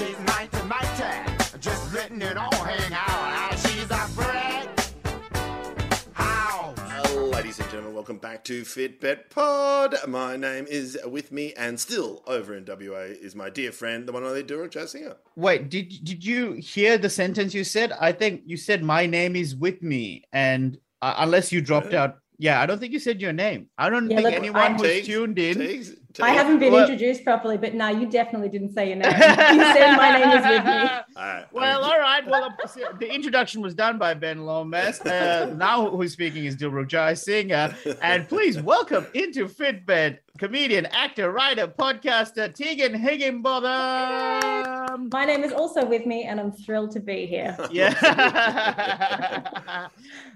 She's mighty, mighty. Just letting it all hang out. She's a brick house. Ladies and gentlemen, welcome back to Fitbet Pod. My name is with me, and still over in WA is my dear friend, the one and only Dilruk Jayasinha. Wait, did did you hear the sentence you said? I think you said my name is with me, and uh, unless you dropped out, yeah, I don't think you said your name. I don't Yeah, think look, anyone I'm- who's Teagues, tuned in. Teagues, I haven't been Well- introduced properly, but no, you definitely didn't say your name. you said my name is with me. Alright, Well, all right. Well, uh, the introduction was done by Ben Lomas. Uh, now who's speaking is Dilruk Jayasinha. And please welcome into Fitbit comedian, actor, writer, podcaster, Tegan Higginbotham. My name is also with me, and I'm thrilled to be here. Yeah.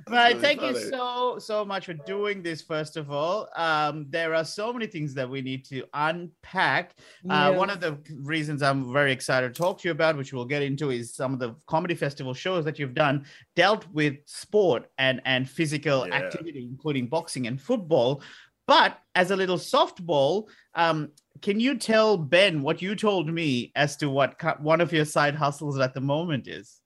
right. really Thank you so so much for doing this. First of all, um, there are so many things that we need to unpack. Uh, one of the reasons I'm very excited to talk to you about, which we'll get into, is some of the comedy festival shows that you've done dealt with sport and and physical Yeah. activity, including boxing and football. But as a little softball, um, can you tell Ben what you told me as to what one of your side hustles at the moment is?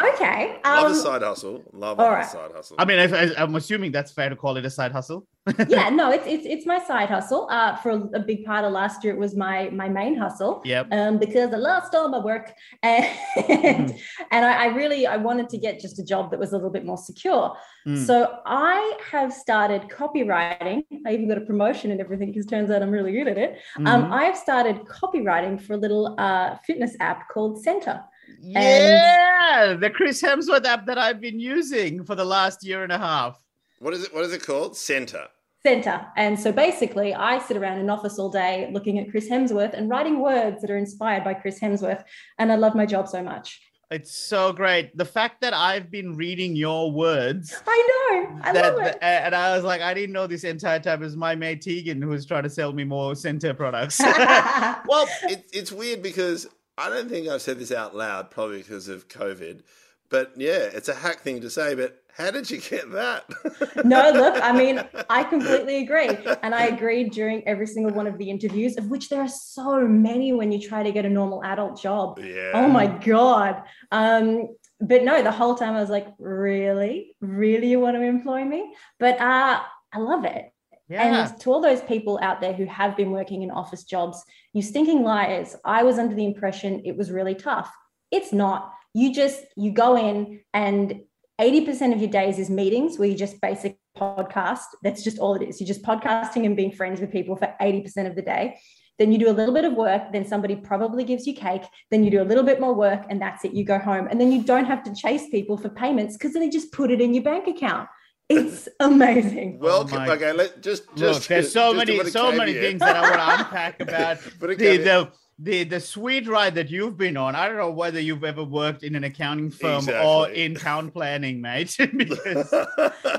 Okay. Love a Um, side hustle. Love a right. side hustle. I mean, if, I- I'm assuming that's fair to call it a side hustle. yeah, no, it's it's it's my side hustle. Uh, for a, a big part of last year, it was my my main hustle. Yep. Um, because I lost all my work, and Mm-hmm. and I, I really I wanted to get just a job that was a little bit more secure. Mm. So I have started copywriting. I even got a promotion and everything because turns out I'm really good at it. Um, Mhm. I have started copywriting for a little uh, fitness app called Centr. Yeah, the Chris Hemsworth app that I've been using for the last year and a half. what is it? What is it called? Centr. Centr. And so basically, I sit around in office all day looking at Chris Hemsworth and writing words that are inspired by Chris Hemsworth. And I love my job so much. It's so great. The fact that I've been reading your words. I know. I that- love it. And I was like, I didn't know this entire time it was my mate Tegan who was trying to sell me more Centr products. Well, it, it's weird because I don't think I've said this out loud, probably because of COVID. But yeah, it's a hack thing to say. But how did you get that? no, look, I mean, I completely agree. And I agreed during every single one of the interviews, of which there are so many when you try to get a normal adult job. yeah. Oh my God. Um, but no, the whole time I was like, really? Really you want to employ me? But uh, I love it. Yeah. And to all those people out there who have been working in office jobs, you stinking liars. I was under the impression it was really tough. It's not. You just you go in and 80% of your days is meetings where you just basic podcast. That's just all it is. You're just podcasting and being friends with people for 80% of the day. Then you do a little bit of work, then somebody probably gives you cake, then you do a little bit more work, and that's it. You go home. And then you don't have to chase people for payments because they just put it in your bank account. It's amazing. Welcome. Oh my- okay, let just just Look, there's so just many, put a so many caveat. things that I want to unpack about Put a the, the the the sweet ride that you've been on. I don't know whether you've ever worked in an accounting firm or in town planning, mate. because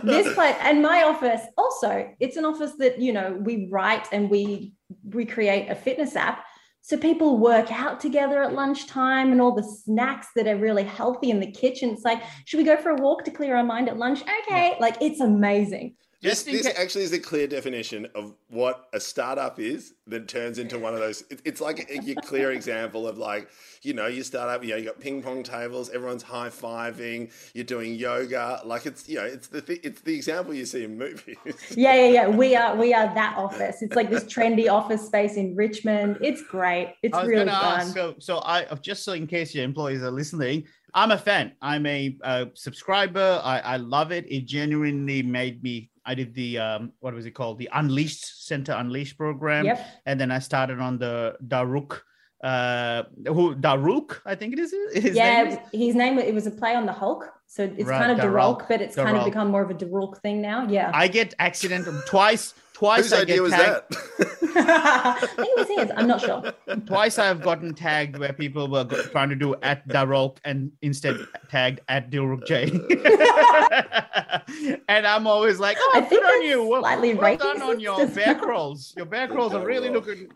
this place and my office also it's an office that you know we write and we we create a fitness app so people work out together at lunchtime and all the snacks that are really healthy in the kitchen. It's like should we go for a walk to clear our mind at lunch? Okay like it's amazing This, Just in this ca- actually is a clear definition of what a startup is that turns into one of those. it- It's like a, your clear example of like, you know, you start up, you know, you got ping pong tables, everyone's high fiving, you're doing yoga. Like it's, you know, it's the thi- it's the example you see in movies. yeah yeah yeah we are we are that office it's like this trendy office space in richmond it's great it's I was really gonna fun ask, so so I just so in case your employees are listening, I'm a fan. I'm a uh, subscriber. I, I love it. It genuinely made me. I did the um, what was it called? The Unleashed Centr Unleashed program, yep and then I started on the Daruk. Uh, who Daruk? I think it is. His yeah, name is? his name it was a play on the Hulk, so it's Right, kind of Daruk, but it's kind of become more of a Daruk thing now. Yeah, I get accidental twice. Twice Whose I idea get was tagged. that? I think it was his. I'm not sure. Twice I've gotten tagged where people were trying to do at Darok and instead tagged at Dilruk J. and I'm always like, oh, I good think on you. Well, slightly well done on your as bear crawls. Your bear crawls are really looking,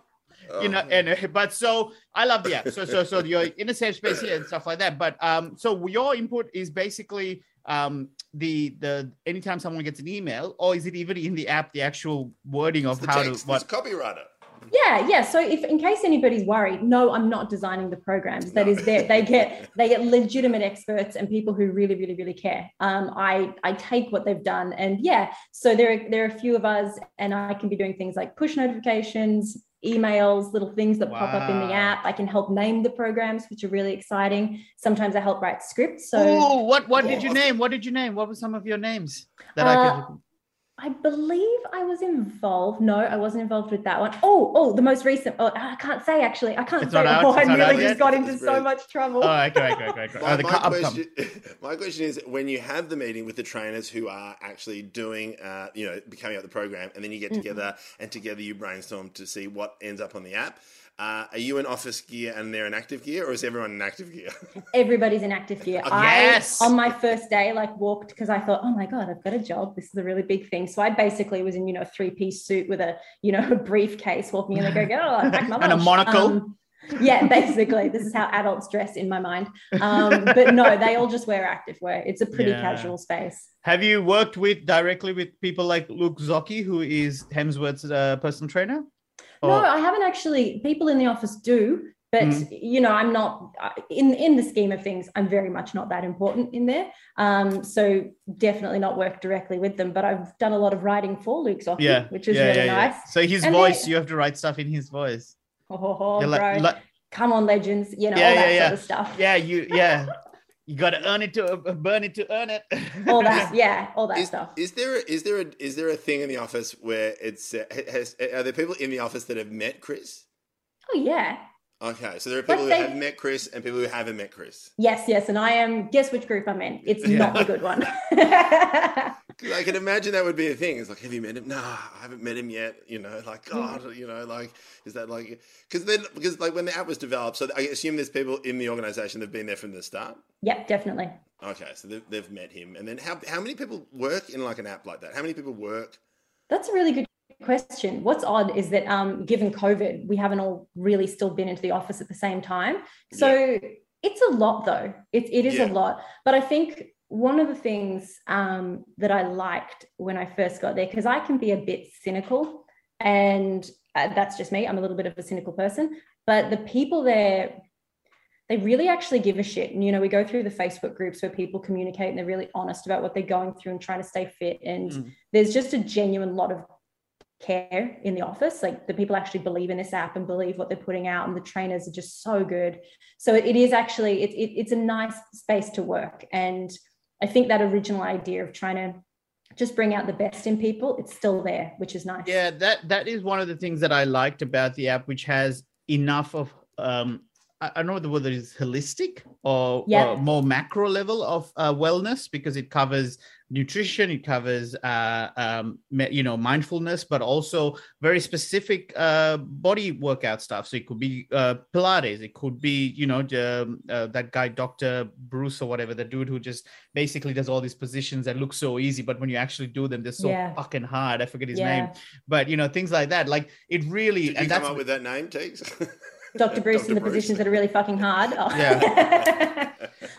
Oh, you know, and uh, but so I love the app. So so so you're in a safe space here and stuff like that. But um, so your input is basically um the the anytime someone gets an email, or is it even in the app the actual wording of how text, to what copywriter. Yeah, yeah. So if in case anybody's worried, no, I'm not designing the programs. That is that No. is there. They get they get legitimate experts and people who really, really, really care. Um, I I take what they've done and yeah. So there are there are a few of us, and I can be doing things like push notifications, emails, little things that pop up in the app. I can help name the programs, which are really exciting. Sometimes I help write scripts. So oh, what what did you name? What did you name? What were some of your names that I Uh, could? I believe I was involved. No, I wasn't involved with that one. Oh, oh, the most recent. Oh, I can't say actually. I can't It's say. not out? Oh, I It's not out nearly just got into so much trouble. Oh, okay, okay, okay. okay. My, Oh, my cu- question, my question is when you have the meeting with the trainers who are actually doing, uh, you know, coming up the program, and then you get Mm-hmm. together and together you brainstorm to see what ends up on the app. Uh, are you in office gear and they're in active gear, or is everyone in active gear? Everybody's in active gear. Oh, yes. I on my first day like walked because I thought, oh my god, I've got a job. This is a really big thing. So I basically was in you know a three piece suit with a you know a briefcase walking in. They go, oh, I packed my And a monocle. Um, yeah, basically, this is how adults dress in my mind. Um, but no, they all just wear active wear. It's a pretty Yeah. casual space. Have you worked with directly with people like Luke Zocchi, who is Hemsworth's uh, personal trainer? No, Or- I haven't actually. People in the office do, but Mm. you know, I'm not in in the scheme of things. I'm very much not that important in there. Um, so definitely not work directly with them. But I've done a lot of writing for luke's Zocchi, yeah, which is yeah, really yeah, yeah. nice. So his And voice, you have to write stuff in his voice. Oh, oh, oh, like- bro. like- come on, legends. You know all that sort of stuff. yeah, you, yeah, you got to earn it to uh, burn it to earn it. All that, yeah, all that Is, stuff. is there a, is there a, is there a thing in the office where it's uh, has, are there people in the office that have met Chris? oh yeah. Okay, so there are people Like who they- have met Chris and people who haven't met Chris. Yes, yes, and I am. Guess which group I'm in? It's Yeah. not the good one. I can imagine that would be a thing. It's like, have you met him? No, I haven't met him yet. You know, like God, you know, like is that like because then because like when the app was developed, so I assume there's people in the organization that've been there from the start. yep, definitely. Okay, so they've, they've met him, and then how how many people work in like an app like that? How many people work? That's a really good question. What's odd is that um, given COVID, we haven't all really still been into the office at the same time. So it's a lot, though. It, it is Yeah. a lot. But I think one of the things um, that I liked when I first got there, because I can be a bit cynical, and uh, that's just me. I'm a little bit of a cynical person. But the people there, they really actually give a shit. And, you know, we go through the Facebook groups where people communicate and they're really honest about what they're going through and trying to stay fit. And Mm. there's just a genuine lot of care in the office. Like the people actually believe in this app and believe what they're putting out, and the trainers are just so good. So it is actually it, it, it's a nice space to work. And I think that original idea of trying to just bring out the best in people, it's still there, which is nice. Yeah, that that is one of the things that I liked about the app, which has enough of um I I don't know the whether it's holistic or, Yeah. or more macro level of uh, wellness because it covers nutrition, it covers uh, um, you know mindfulness, but also very specific uh, body workout stuff. So it could be uh, Pilates, it could be you know the, uh, that guy Doctor Bruce or whatever, the dude who just basically does all these positions that look so easy, but when you actually do them, they're so Yeah. fucking hard. I forget his yeah. name but you know things like that like it really Did you and come that's up with that name, Teeks? Dr. Bruce in the Bruce. positions that are really fucking hard. Oh. Yeah.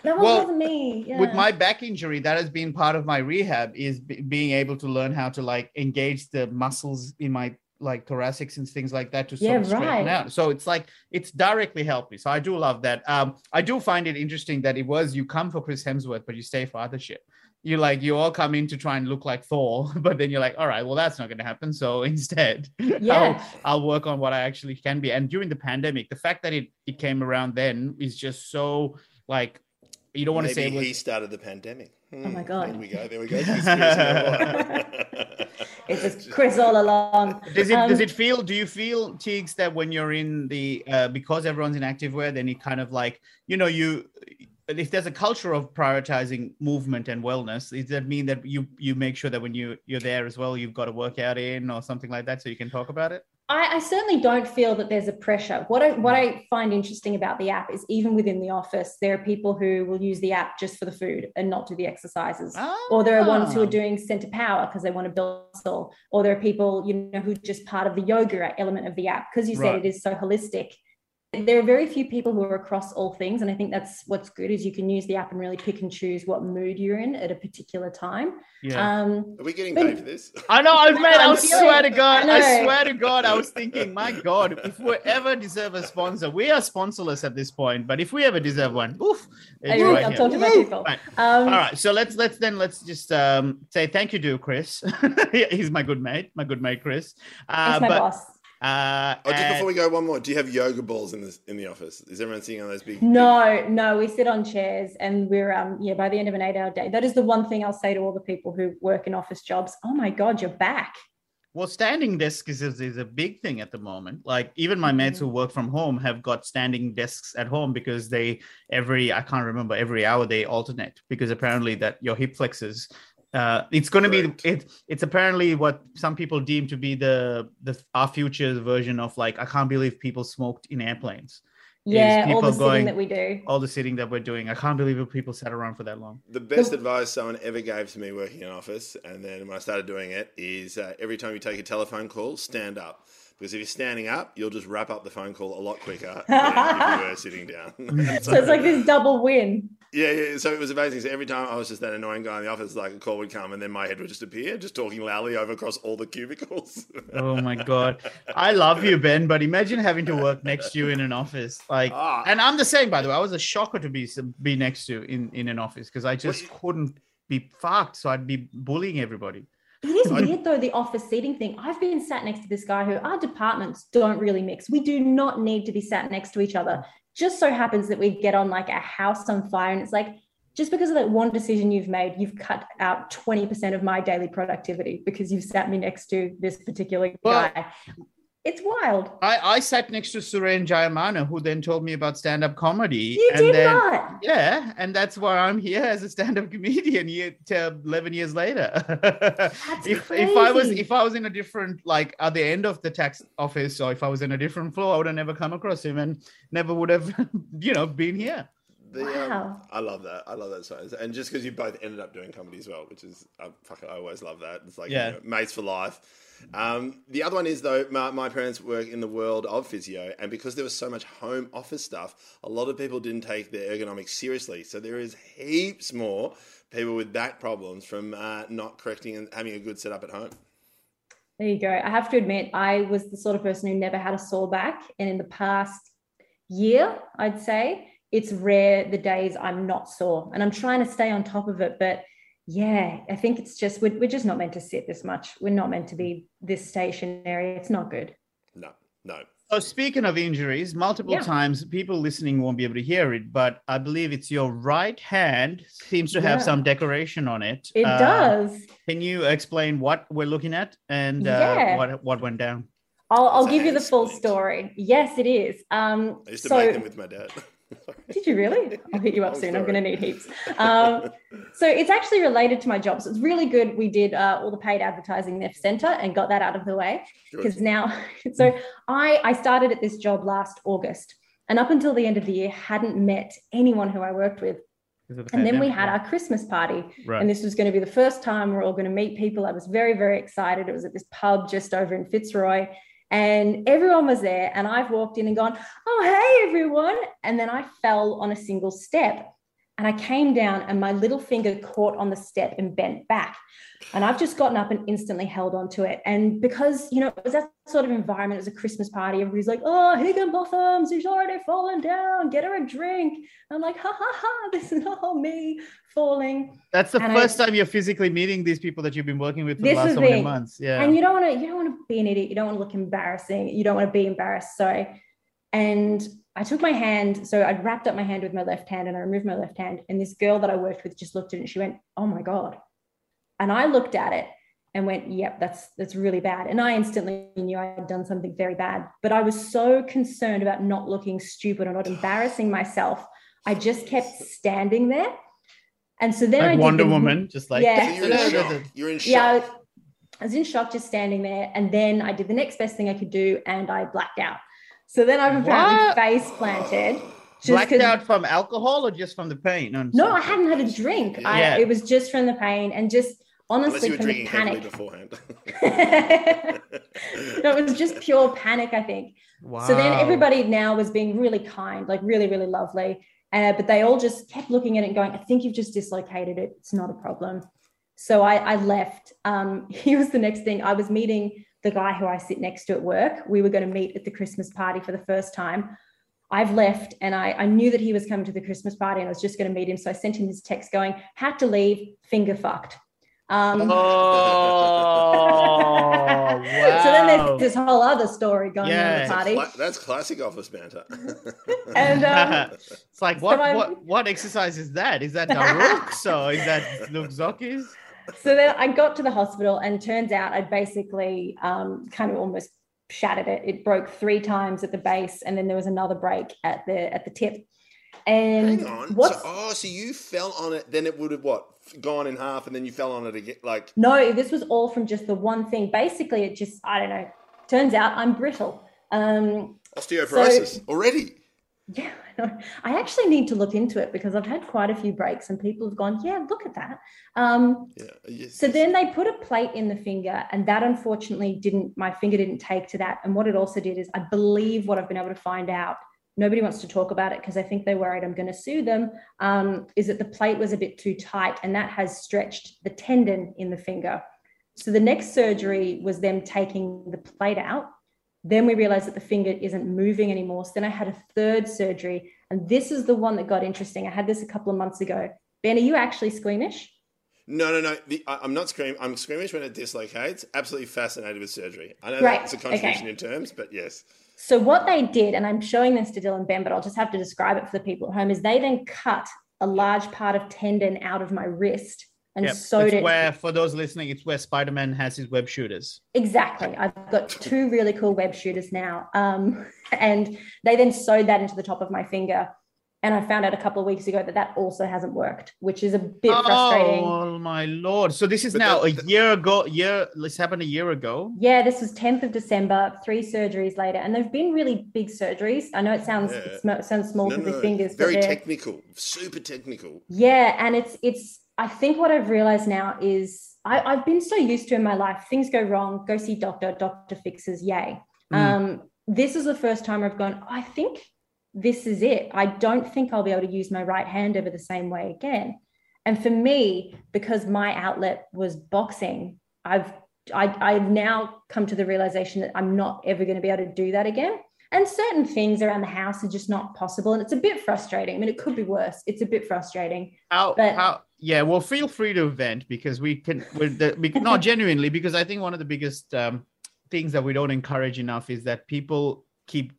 that one Well, wasn't me. Yeah. with my back injury that has been part of my rehab is b- being able to learn how to like engage the muscles in my like thoracics and things like that to sort Yeah, of straighten right. out so it's like it's directly helped me so i do love that um i do find it interesting that it was you come for chris hemsworth but you stay for other shit you like you all come in to try and look like thor but then you're like all right well that's not going to happen so instead Yeah. I'll, I'll work on what i actually can be and during the pandemic the fact that it it came around then is just so like you don't want to say it was he started the pandemic. Oh my Hmm, God. There we go. There we go. Conspiracy number. It's just Chris all along. Does it does Um, it feel? Do you feel Teagues that when you're in the uh, because everyone's in activewear, then it kind of like you know you if there's a culture of prioritizing movement and wellness, does that mean that you you make sure that when you you're there as well, you've got a workout in or something like that, so you can talk about it? I, I certainly don't feel that there's a pressure. What I what I find interesting about the app is even within the office, there are people who will use the app just for the food and not do the exercises. Or there are ones who are Ah. doing Centr power because they want to build muscle. Or there are people, you know, who just part of the yoga element of the app because you said Right. it is so holistic. There are very few people who are across all things, and I think that's what's good is you can use the app and really pick and choose what mood you're in at a particular time. Yeah. Um, Are we getting But- paid for this? I know, I man. I I'm swear to God, I I, swear to God, I was thinking, my God, if we ever deserve a sponsor, we are sponsorless at this point. But if we ever deserve one, oof, I really, right I'll talk to my people. Right. Um, All right, so let's let's then let's just um, say thank you to Chris. He's my good mate, my good mate Chris. Uh, Thanks, my but boss. Uh, Oh, just and- before we go, one more. Do you have yoga balls in the in the office? Is everyone sitting on those big? No, no, we sit on chairs and we're um yeah, by the end of an eight-hour day. That is the one thing I'll say to all the people who work in office jobs. Oh my God, you're back. Well, standing desk is, is, is a big thing at the moment. Like even my mates Mm-hmm. who work from home have got standing desks at home because they every I can't remember every hour they alternate because apparently that your hip flexors. Uh, it's going to be it, it's apparently what some people deem to be the the our future version of like I can't believe people smoked in airplanes. Yeah, all people the sitting that we do. All the sitting that we're doing, I can't believe people sat around for that long. The best advice someone ever gave to me working in office, and then when I started doing it, is uh, every time you take a telephone call, stand up. Because if you're standing up, you'll just wrap up the phone call a lot quicker than if you were sitting down. So it's like this double win. Yeah, yeah. So it was amazing. So every time I was just that annoying guy in the office, like a call would come, and then my head would just appear, just talking loudly over across all the cubicles. Oh my god, I love you, Ben, but imagine having to work next to you in an office. Like, Ah. and I'm the same, by the way. I was a shocker to be be next to in in an office because I just couldn't be fucked. So I'd be bullying everybody. It is weird though, the office seating thing. I've been sat next to this guy who our departments don't really mix. We do not need to be sat next to each other. Just so happens that we get on like a house on fire, and it's like, just because of that one decision you've made, you've cut out 20% of my daily productivity because you've sat me next to this particular Well- guy. It's wild. I I sat next to Suren Jayemanne, who then told me about stand up comedy. You and did then, not. Yeah, and that's why I'm here as a stand-up comedian year to 11 years later. if, if I was if I was in a different like at the end of the tax office or if I was in a different floor, I would have never come across him and never would have, you know, been here. The, um, Wow. I love that. I love that size. And just because you both ended up doing comedy as well, which is, uh, fuck, I always love that. It's like, Yeah. you know, mates for life. Um, the other one is, though, my, my parents work in the world of physio. And because there was so much home office stuff, a lot of people didn't take their ergonomics seriously. So there is heaps more people with back problems from uh, not correcting and having a good setup at home. There you go. I have to admit, I was the sort of person who never had a sore back. And in the past year, I'd say it's rare the days I'm not sore. And I'm trying to stay on top of it. But yeah, I think it's just, we're, we're just not meant to sit this much. We're not meant to be this stationary. It's not good. No, no. So speaking of injuries, multiple Yeah. times people listening won't be able to hear it, but I believe it's your right hand seems to have Yeah. some decoration on it. It Uh, does. Can you explain what we're looking at and uh, Yeah. what what went down? I'll, I'll give you the full splint. story. Yes, it is. Um, I used to so, make them with my dad. Did you really? I'll hit you up Long soon. I'm going to need heaps. Um, so it's actually related to my job. So it's really good. We did uh, all the paid advertising left Centr and got that out of the way Good. because now, so I I started at this job last August, and up until the end of the year, hadn't met anyone who I worked with. The And then we had our Christmas party, right. and this was going to be the first time we're all going to meet people. I was very very excited. It was at this pub just over in Fitzroy. And everyone was there, and I've walked in and gone, Oh, hey, everyone. And then I fell on a single step. And I came down, and my little finger caught on the step and bent back. And I've just gotten up and instantly held onto it. And because, you know, it was that sort of environment, it was a Christmas party. Everybody's like, oh, Higginbotham's, he's already fallen down. Get her a drink. I'm like, ha ha ha, this is all me falling. That's the and first I- time you're physically meeting these people that you've been working with for the last so many months. Yeah. And you don't want to, you don't want to be an idiot. You don't want to look embarrassing. You don't want to be embarrassed. So, and I took my hand, so I'd wrapped up my hand with my left hand and I removed my left hand. And this girl that I worked with just looked at it and she went, Oh my God. And I looked at it and went, Yep, that's that's really bad. And I instantly knew I had done something very bad. But I was so concerned about not looking stupid or not embarrassing myself. I just kept standing there. And so then I like did Wonder the- Woman, just like Yeah. So you're in shock. You're in shock. yeah, I was in shock just standing there. And then I did the next best thing I could do and I blacked out. So then I've apparently What? face planted. blacked 'cause- out from alcohol or just from the pain? I'm No. I hadn't had a drink. I, Yeah. It was just from the pain and just honestly you were from the panic. beforehand. no, it was just pure panic, I think. Wow. So then everybody now was being really kind, like really, really lovely. Uh, but they all just kept looking at it and going, I think you've just dislocated it. It's not a problem. So I, I left. Um, was the next thing I was meeting the guy who I sit next to at work. We were going to meet at the Christmas party for the first time. I've left and I, I knew that he was coming to the Christmas party and I was just going to meet him. So I sent him this text going, had to leave, finger fucked. Um, Oh, wow. So then there's this whole other story going on at the party. Cla- that's classic office banter. And um, it's like what I- what what exercise is that? Is that Daruk? so is that Luke Zocchi's? So then I got to the hospital, and turns out I basically um, kind of almost shattered it. It broke three times at the base, and then there was another break at the at the tip. And Hang on. what's So, oh, so you fell on it, then it would have what gone in half, and then you fell on it again. Like, no, this was all from just the one thing. Basically, it just I don't know. Turns out I'm brittle. Um, osteoporosis already. Yeah, I know. I actually need to look into it because I've had quite a few breaks and people have gone, yeah, look at that. Um, Yeah. Yes, so yes. then they put a plate in the finger, and that unfortunately didn't, my finger didn't take to that. And what it also did is, I believe what I've been able to find out, nobody wants to talk about it because I think they're worried I'm going to sue them, um, is that the plate was a bit too tight and that has stretched the tendon in the finger. So the next surgery was them taking the plate out. Then we realized that the finger isn't moving anymore. So then I had a third surgery. And this is the one that got interesting. I had this a couple of months ago. Ben, are you actually squeamish? No, no, no. The, I, I'm not squeamish. I'm squeamish when it dislocates. Absolutely fascinated with surgery. I know Right, that's a contradiction okay. in terms, but yes. So what they did, and I'm showing this to Dylan Ben, but I'll just have to describe it for the people at home, is they then cut a large part of tendon out of my wrist and Yep. sewed It's it. where for those listening, it's where Spider Man has his web shooters. Exactly. I've got two really cool web shooters now. Um, and they then sewed that into the top of my finger. And I found out a couple of weeks ago that that also hasn't worked, which is a bit frustrating. Oh my lord! So this is But now that- a year ago. Year this happened a year ago. Yeah, this was 10th of December, three surgeries later. And they've been really big surgeries. I know it sounds, Yeah. it sm- sounds small No, for the no, fingers, very but they're, technical, super technical. Yeah, and it's it's. I think what I've realized now is I, I've been so used to in my life things go wrong, go see doctor, doctor fixes, yay. Mm. Um, this is the first time I've gone. I think this is it. I don't think I'll be able to use my right hand ever the same way again. And for me, because my outlet was boxing, I've I, I've now come to the realization that I'm not ever going to be able to do that again. And certain things around the house are just not possible. And it's a bit frustrating. I mean, it could be worse. It's a bit frustrating. How, But- how, yeah, well, feel free to vent because we can, we're the, we, not genuinely, because I think one of the biggest um, things that we don't encourage enough is that people keep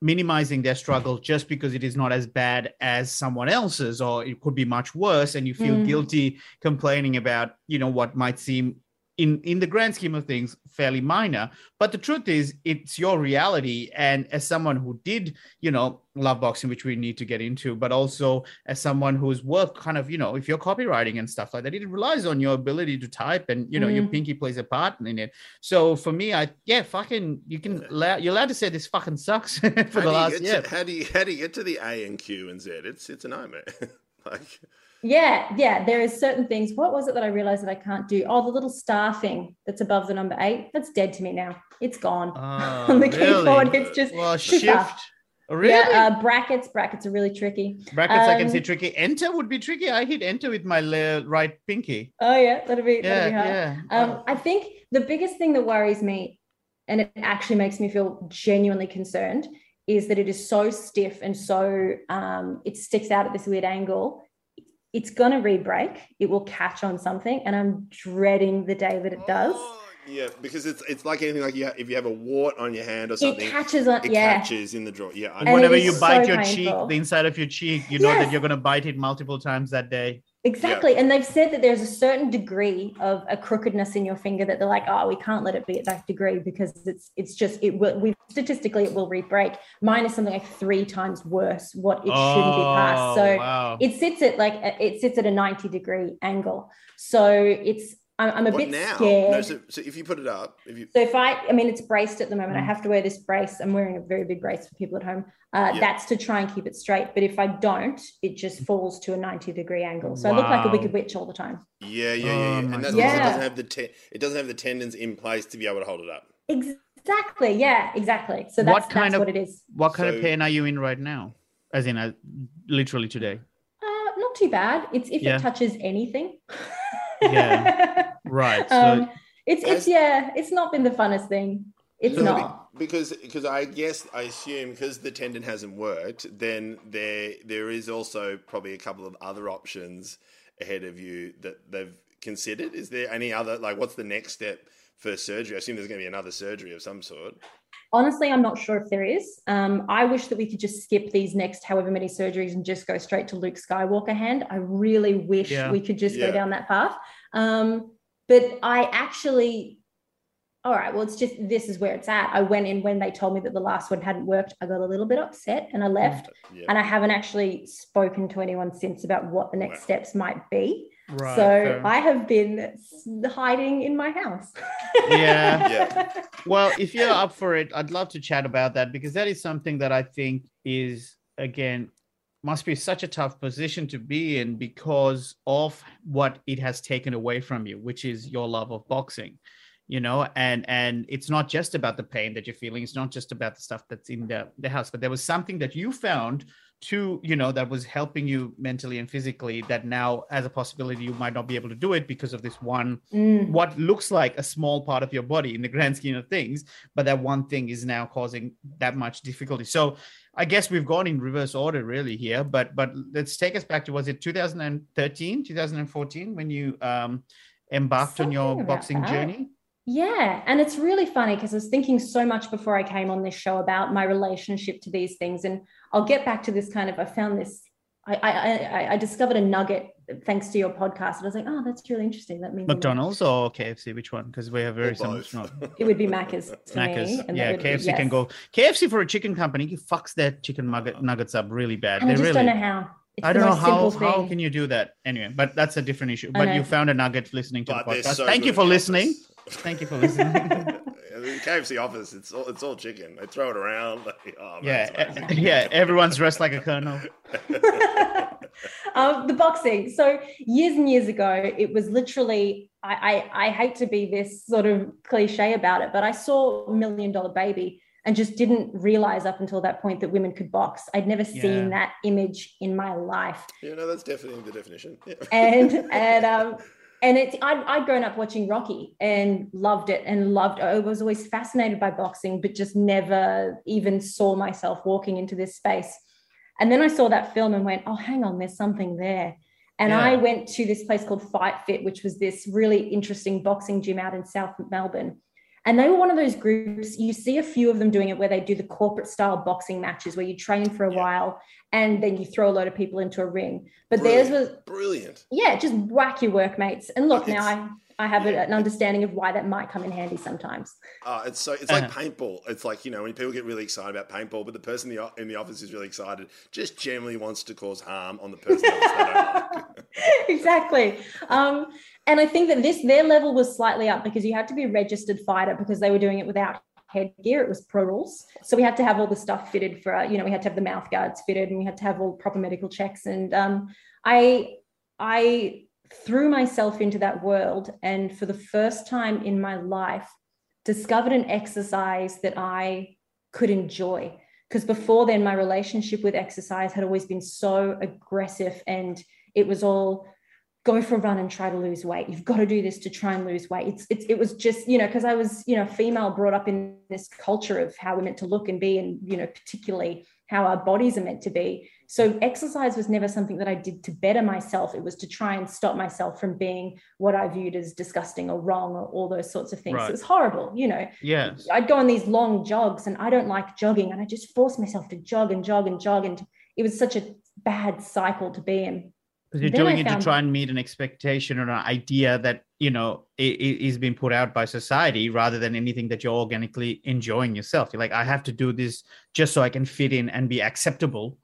minimizing their struggle just because it is not as bad as someone else's, or it could be much worse, and you feel Mm. guilty complaining about, you know, what might seem in in the grand scheme of things fairly minor but the truth is it's your reality and as someone who did you know love boxing which we need to get into but also as someone whose work kind of you know if you're copywriting and stuff like that it relies on your ability to type and you know your Mm. pinky plays a part in it so for me i yeah fucking you can you're allowed to say this fucking sucks for How the last year to, how do you how do you get to the A and Q and Z? It's it's a nightmare. like Yeah, yeah. There is certain things. What was it that I realized that I can't do? Oh, the little star thing that's above the number eight. That's dead to me now. It's gone. Oh, On the really? keyboard, it's just well shift Oh, really Yeah, uh, brackets. Brackets are really tricky. brackets i can um, say tricky enter would be tricky i hit enter with my le- right pinky Oh yeah, that'll be yeah that'll be hard. yeah Um, I think the biggest thing that worries me, and it actually makes me feel genuinely concerned, is that it is so stiff and so um, it sticks out at this weird angle. It's going to re-break. It will catch on something, and I'm dreading the day that it does. Oh, yeah, because it's it's like anything like you ha- if you have a wart on your hand or something, It catches on. it yeah, catches in the drawer. Yeah, And And whenever you bite so your cheek, the inside of your cheek, you know that you're going to bite it multiple times that day. Exactly. And they've said that there's a certain degree of a crookedness in your finger that they're like, oh, we can't let it be at that degree because it's it's just it will. We statistically it will re-break. Mine is something like three times worse what it shouldn't be past. Oh, so Oh, wow. it sits at like uh, it sits at a 90 degree angle so it's I'm, I'm a What bit now? scared. No, so, so if you put it up, if you So if I, I mean, it's braced at the moment. I Mm. have to wear this brace. I'm wearing a very big brace for people at home. Uh, Yeah. That's to try and keep it straight. But if I don't, it just falls to a 90 degree angle. So I look like a wicked witch all the time. yeah, yeah, yeah, Oh yeah. my and that's God. because it doesn't have the te- it doesn't have the tendons in place to be able to hold it up. Exactly. Yeah, exactly. So that's, What kind that's of- what it is. What kind So- of pain are you in right now? As in, uh, literally today. Uh, not too bad. It's if Yeah. it touches anything. Yeah. Right. So um, it's Has- it's yeah. It's not been the funnest thing. It's So not. because because I guess I assume because the tendon hasn't worked, then there there is also probably a couple of other options ahead of you that they've considered. Is there any other like what's the next step for surgery? I assume there's going to be another surgery of some sort. Honestly, I'm not sure if there is. Um, I wish that we could just skip these next however many surgeries and just go straight to Luke Skywalker hand. I really wish Yeah. we could just Yeah. go down that path. Um, but I actually, all right, well, it's just this is where it's at. I went in when they told me that the last one hadn't worked. I got a little bit upset and I left. Yeah. And I haven't actually spoken to anyone since about what the next Wow. steps might be. Right. so fair. I have been hiding in my house. Yeah. Yeah. well, if you're up for it, I'd love to chat about that because that is something that I think is again must be such a tough position to be in because of what it has taken away from you, which is your love of boxing. You know, and and it's not just about the pain that you're feeling. It's not just about the stuff that's in the, the house, but there was something that you found to, you know, that was helping you mentally and physically that now as a possibility you might not be able to do it because of this one Mm. what looks like a small part of your body in the grand scheme of things, but that one thing is now causing that much difficulty. So I guess we've gone in reverse order really here, but but let's take us back to was it 2013, 2014 when you um embarked on your boxing that. journey? Yeah, and it's really funny because I was thinking so much before I came on this show about my relationship to these things, and I'll get back to this kind of. I found this. I I, I, I discovered a nugget thanks to your podcast, and I was like, oh, that's really interesting. That means McDonald's or KFC? Which one? Because we have very similar. it would be Macca's to me. Macca's. Yeah, would be- KFC can go. KFC for a chicken company, he fucks their chicken nugget, nuggets up really bad. And I just really. don't know how. It's I don't know how how can you do that anyway, but that's a different issue. But you found a nugget listening to But the podcast. so Thank you for in listening. office. Thank you for listening. the KFC office, it's all it's all chicken. They throw it around. Like, oh, man, yeah, it's yeah. Everyone's dressed like a colonel. um, the boxing. So years and years ago, it was literally. I, I I hate to be this sort of cliche about it, but I saw Million Dollar Baby and just didn't realize up until that point that women could box. I'd never Yeah. seen that image in my life, Yeah, no, that's definitely the definition. Yeah. and and um. And it's I'd, I'd grown up watching Rocky and loved it and loved I was always fascinated by boxing, but just never even saw myself walking into this space. And then I saw that film and went, oh, hang on, there's something there. And Yeah. I went to this place called Fight Fit, which was this really interesting boxing gym out in South Melbourne. And they were one of those groups, you see a few of them doing it where they do the corporate style boxing matches where you train for a Yeah. while and then you throw a load of people into a ring. But theirs was, Brilliant. yeah, just whack your workmates. And look, now I, I have yeah. an understanding of why that might come in handy sometimes. Uh, it's so it's like Uh-huh. paintball. It's like you know when people get really excited about paintball, but the person in the, in the office is really excited, just generally wants to cause harm on the person they don't like. exactly. Um, and I think that this their level was slightly up because you had to be a registered fighter because they were doing it without headgear. It was pro rules, so we had to have all the stuff fitted for. uh, You know, we had to have the mouth guards fitted, and we had to have all proper medical checks. And um, I I threw myself into that world, and for the first time in my life, discovered an exercise that I could enjoy. Because before then, my relationship with exercise had always been so aggressive and it was all go for a run and try to lose weight. You've got to do this to try and lose weight. It's, it's it was just, you know, because I was, you know, female brought up in this culture of how we're meant to look and be, and, you know, particularly how our bodies are meant to be. So exercise was never something that I did to better myself. It was to try and stop myself from being what I viewed as disgusting or wrong or all those sorts of things. Right. It was horrible, you know. Yes. I'd go on these long jogs and I don't like jogging and I just forced myself to jog and jog and jog. And it was such a bad cycle to be in. Because you're Then doing it to try and meet an expectation or an idea that you know is being put out by society, rather than anything that you're organically enjoying yourself. You're like, I have to do this just so I can fit in and be acceptable.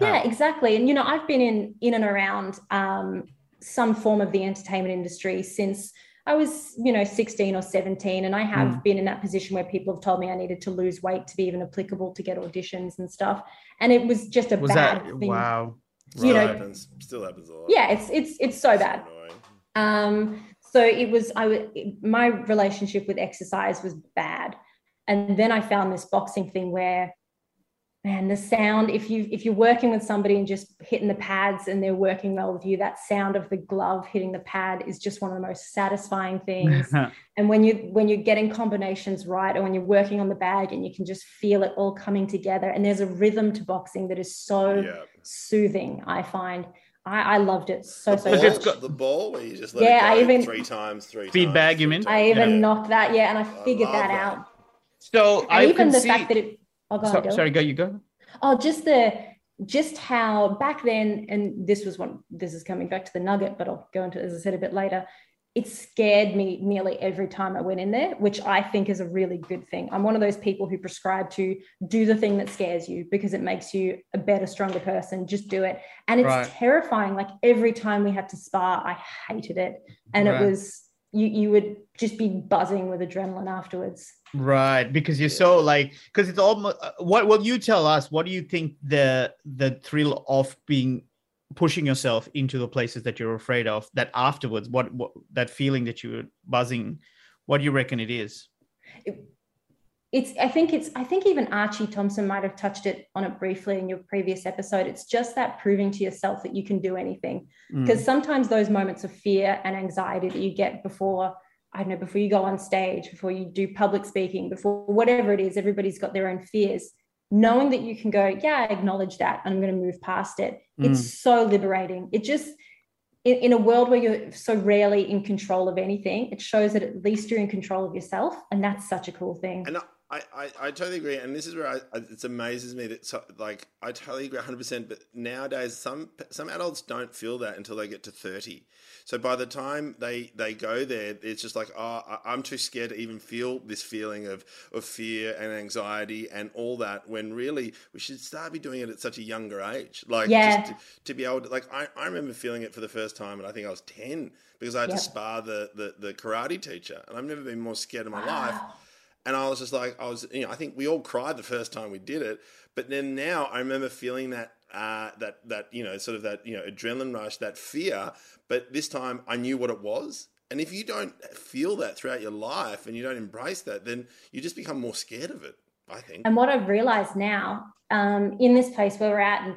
Yeah, exactly. And you know, I've been in in and around um, some form of the entertainment industry since I was, you know, 16 or 17, and I have Mm. been in that position where people have told me I needed to lose weight to be even applicable to get auditions and stuff. And it was just a Was bad that thing. wow? You Still know- happens. Still happens a lot. Yeah, it's it's it's so bad. Annoying. Um, so it was I w- my relationship with exercise was bad. And then I found this boxing thing where man, the sound, if you if you're working with somebody and just hitting the pads and they're working well with you, that sound of the glove hitting the pad is just one of the most satisfying things. and when you when you're getting combinations right or when you're working on the bag and you can just feel it all coming together and there's a rhythm to boxing that is so Yeah. soothing, I find. I, I loved it so The so ball, Because much. it's got- the ball where you just let Yeah, it I even- three times, three Feedback, times. you mean? I even Yeah. knocked that, yeah, and I figured love that, that. out. So And I even the see. fact that it oh go so- sorry, go you go. Oh, just the just how back then, and this was one this is coming back to the nugget, but I'll go into as I said a bit later. It scared me nearly every time I went in there, which I think is a really good thing. I'm one of those people who prescribe to do the thing that scares you because it makes you a better, stronger person. Just do it. And it's Right. terrifying. Like every time we had to spar, I hated it. And Right. it was you you would just be buzzing with adrenaline afterwards. Right, because you're so like, because it's almost. uh, What will you tell us? What do you think the the thrill of being pushing yourself into the places that you're afraid of? That afterwards, what, what that feeling that you're buzzing, what do you reckon it is? it's i think it's i think even archie thompson might have touched it on it briefly in your previous episode it's just that proving to yourself that you can do anything Mm. because sometimes those moments of fear and anxiety that you get before i don't know before you go on stage before you do public speaking before whatever it is everybody's got their own fears. Knowing that you can go yeah i acknowledge that and i'm going to move past it Mm. it's so liberating. It just in, in a world where you're so rarely in control of anything it shows that at least you're in control of yourself and that's such a cool thing. And I, I, I totally agree. And this is where I, I, it amazes me that, so, like, I totally agree 100%. But nowadays, some some adults don't feel that until they get to 30. So by the time they, they go there, it's just like, oh, I- I'm too scared to even feel this feeling of, of fear and anxiety and all that. When really, we should start be doing it at such a younger age. Like, Yeah. just to, to be able to, like, I, I remember feeling it for the first time, and I think I was 10 because I had Yep. to spar the, the, the karate teacher. And I've never been more scared in my life. And I was just like, I was, you know, I think we all cried the first time we did it, but then now I remember feeling that, uh, that, that, you know, sort of that, you know, adrenaline rush, that fear. But this time I knew what it was. And if you don't feel that throughout your life and you don't embrace that, then you just become more scared of it. I think. And what I've realized now, um, in this place where we're at in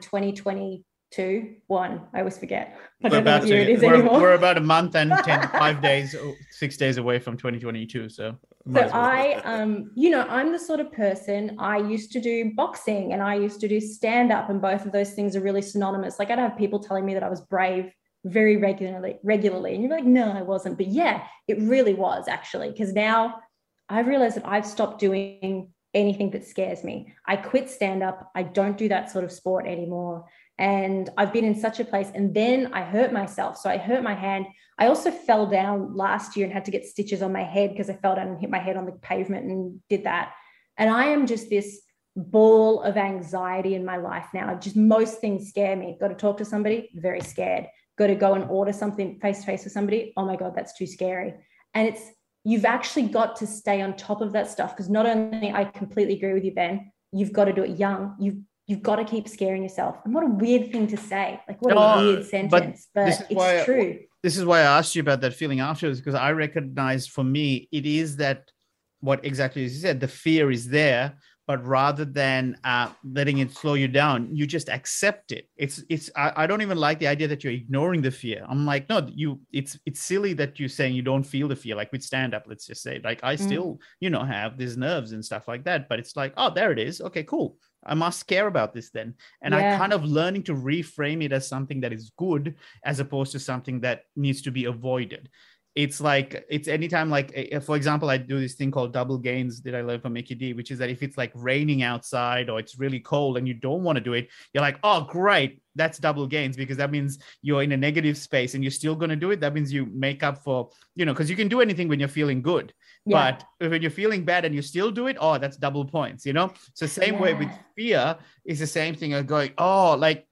2022, one, I always forget. I We're about to- we're, we're about a month and 10, five days, six days away from 2022. So, so well. I, um, you know, I'm the sort of person I used to do boxing and I used to do stand up, and both of those things are really synonymous. Like I'd have people telling me that I was brave very regularly, regularly, and you're like, no, I wasn't. But yeah, it really was actually, because now I've realized that I've stopped doing anything that scares me. I quit stand up. I don't do that sort of sport anymore. And I've been in such a place. And then I hurt myself. So I hurt my hand. I also fell down last year and had to get stitches on my head because I fell down and hit my head on the pavement and did that. And I am just this ball of anxiety in my life now. Just most things scare me. Got to talk to somebody, very scared. Got to go and order something face to face with somebody. Oh my God, that's too scary. And it's, you've actually got to stay on top of that stuff because not only I completely agree with you, Ben, you've got to do it young. You've you've got to keep scaring yourself. And what a weird thing to say. Like what No, a weird sentence, but, this is it's why- true. this is why I asked you about that feeling afterwards because I recognize for me it is that what exactly as you said the fear is there but rather than uh, letting it slow you down you just accept it it's it's I, I don't even like the idea that you're ignoring the fear i'm like no you it's it's silly that you're saying you don't feel the fear like with stand up let's just say like i Mm. still you know have these nerves and stuff like that but it's like oh there it is okay cool i must care about this then and i Yeah. kind of learning to reframe it as something that is good as opposed to something that needs to be avoided it's like it's anytime like for example i do this thing called double gains that i learned from mickey d which is that if it's like raining outside or it's really cold and you don't want to do it you're like oh great that's double gains because that means you're in a negative space and you're still going to do it. That means you make up for you know because you can do anything when you're feeling good Yeah. but when you're feeling bad and you still do it oh that's double points you know? So same way with fear is the same thing of going oh like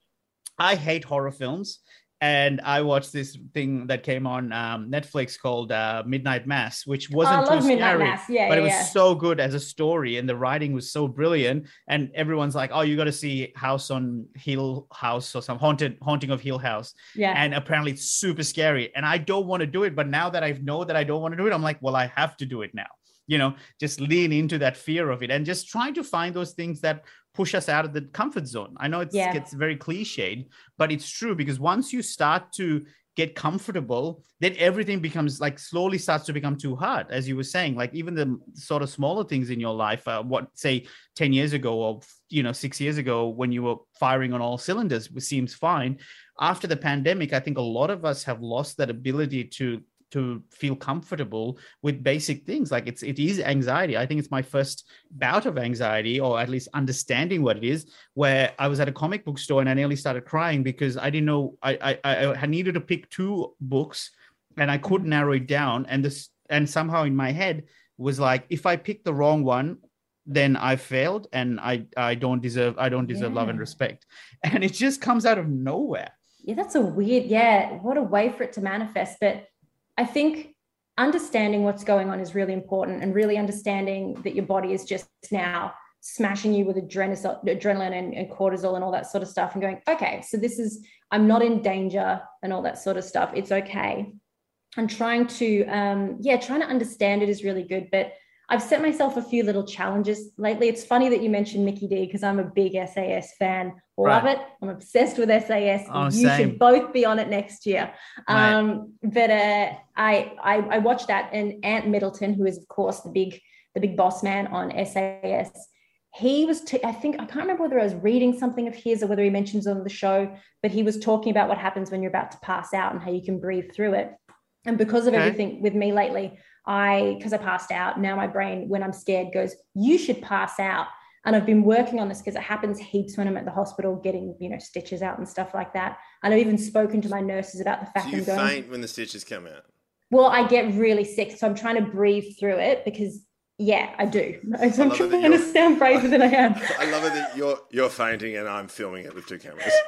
i hate horror films and I watched this thing that came on um, Netflix called uh, Midnight Mass, which wasn't I too scary, Yeah, but yeah, it was yeah. so good as a story, and the writing was so brilliant. And everyone's like, "Oh, you got to see House on Hill House or some haunted haunting of Hill House," yeah. and apparently it's super scary. And I don't want to do it, but now that I know that I don't want to do it, I'm like, "Well, I have to do it now." You know, just lean into that fear of it, and just try to find those things that push us out of the comfort zone. I know it's Yeah. gets very cliched, but it's true because once you start to get comfortable, then everything becomes like slowly starts to become too hard. As you were saying, like even the sort of smaller things in your life, uh, what say 10 years ago or, you know, six years ago when you were firing on all cylinders seems fine. After the pandemic, I think a lot of us have lost that ability to to feel comfortable with basic things. Like it's it is anxiety. I think it's my first bout of anxiety or at least understanding what it is where i was at a comic book store and i nearly started crying because i didn't know i i, I needed to pick two books and i couldn't narrow it down. And this and somehow in my head was like if i pick the wrong one then i failed and i i don't deserve i don't deserve love and respect. And it just comes out of nowhere. Yeah, that's a weird, yeah, what a way for it to manifest. But I think understanding what's going on is really important and really understanding that your body is just now smashing you with adrenaline, and, and cortisol and all that sort of stuff and going, okay, so this is, I'm not in danger and all that sort of stuff. It's okay. And trying to, um, yeah, trying to understand it is really good. But I've set myself a few little challenges lately. It's funny that you mentioned Mickey D because I'm a big SAS fan. Love Right. it. I'm obsessed with SAS. Oh, you same. should both be on it next year. Right. Um, but uh, I, I I watched that, and Ant Middleton, who is of course the big the big boss man on SAS, he was t- I think I can't remember whether I was reading something of his or whether he mentions it on the show, but he was talking about what happens when you're about to pass out and how you can breathe through it. And because of Okay. everything with me lately, I because I passed out, now my brain, when I'm scared, goes, you should pass out. And I've been working on this because it happens heaps when I'm at the hospital getting, you know, stitches out and stuff like that. And I've even spoken to my nurses about the fact Do you I'm going, faint when the stitches come out? well, I get really sick. So I'm trying to breathe through it because, yeah, I do. I'm it trying to sound braver than I am. I love it that you're you're fainting and I'm filming it with two cameras.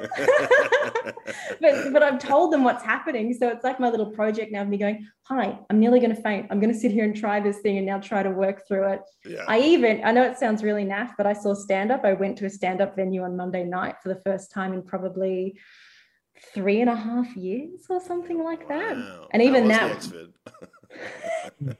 but but I've told them what's happening. So it's like my little project now of me going, hi, I'm nearly going to faint. I'm going to sit here and try this thing and now try to work through it. yeah. I even, I know it sounds really naff, but I saw stand up. I went to a stand up venue on Monday night for the first time in probably three and a half years or something like that. Wow. And even was now, the Exford.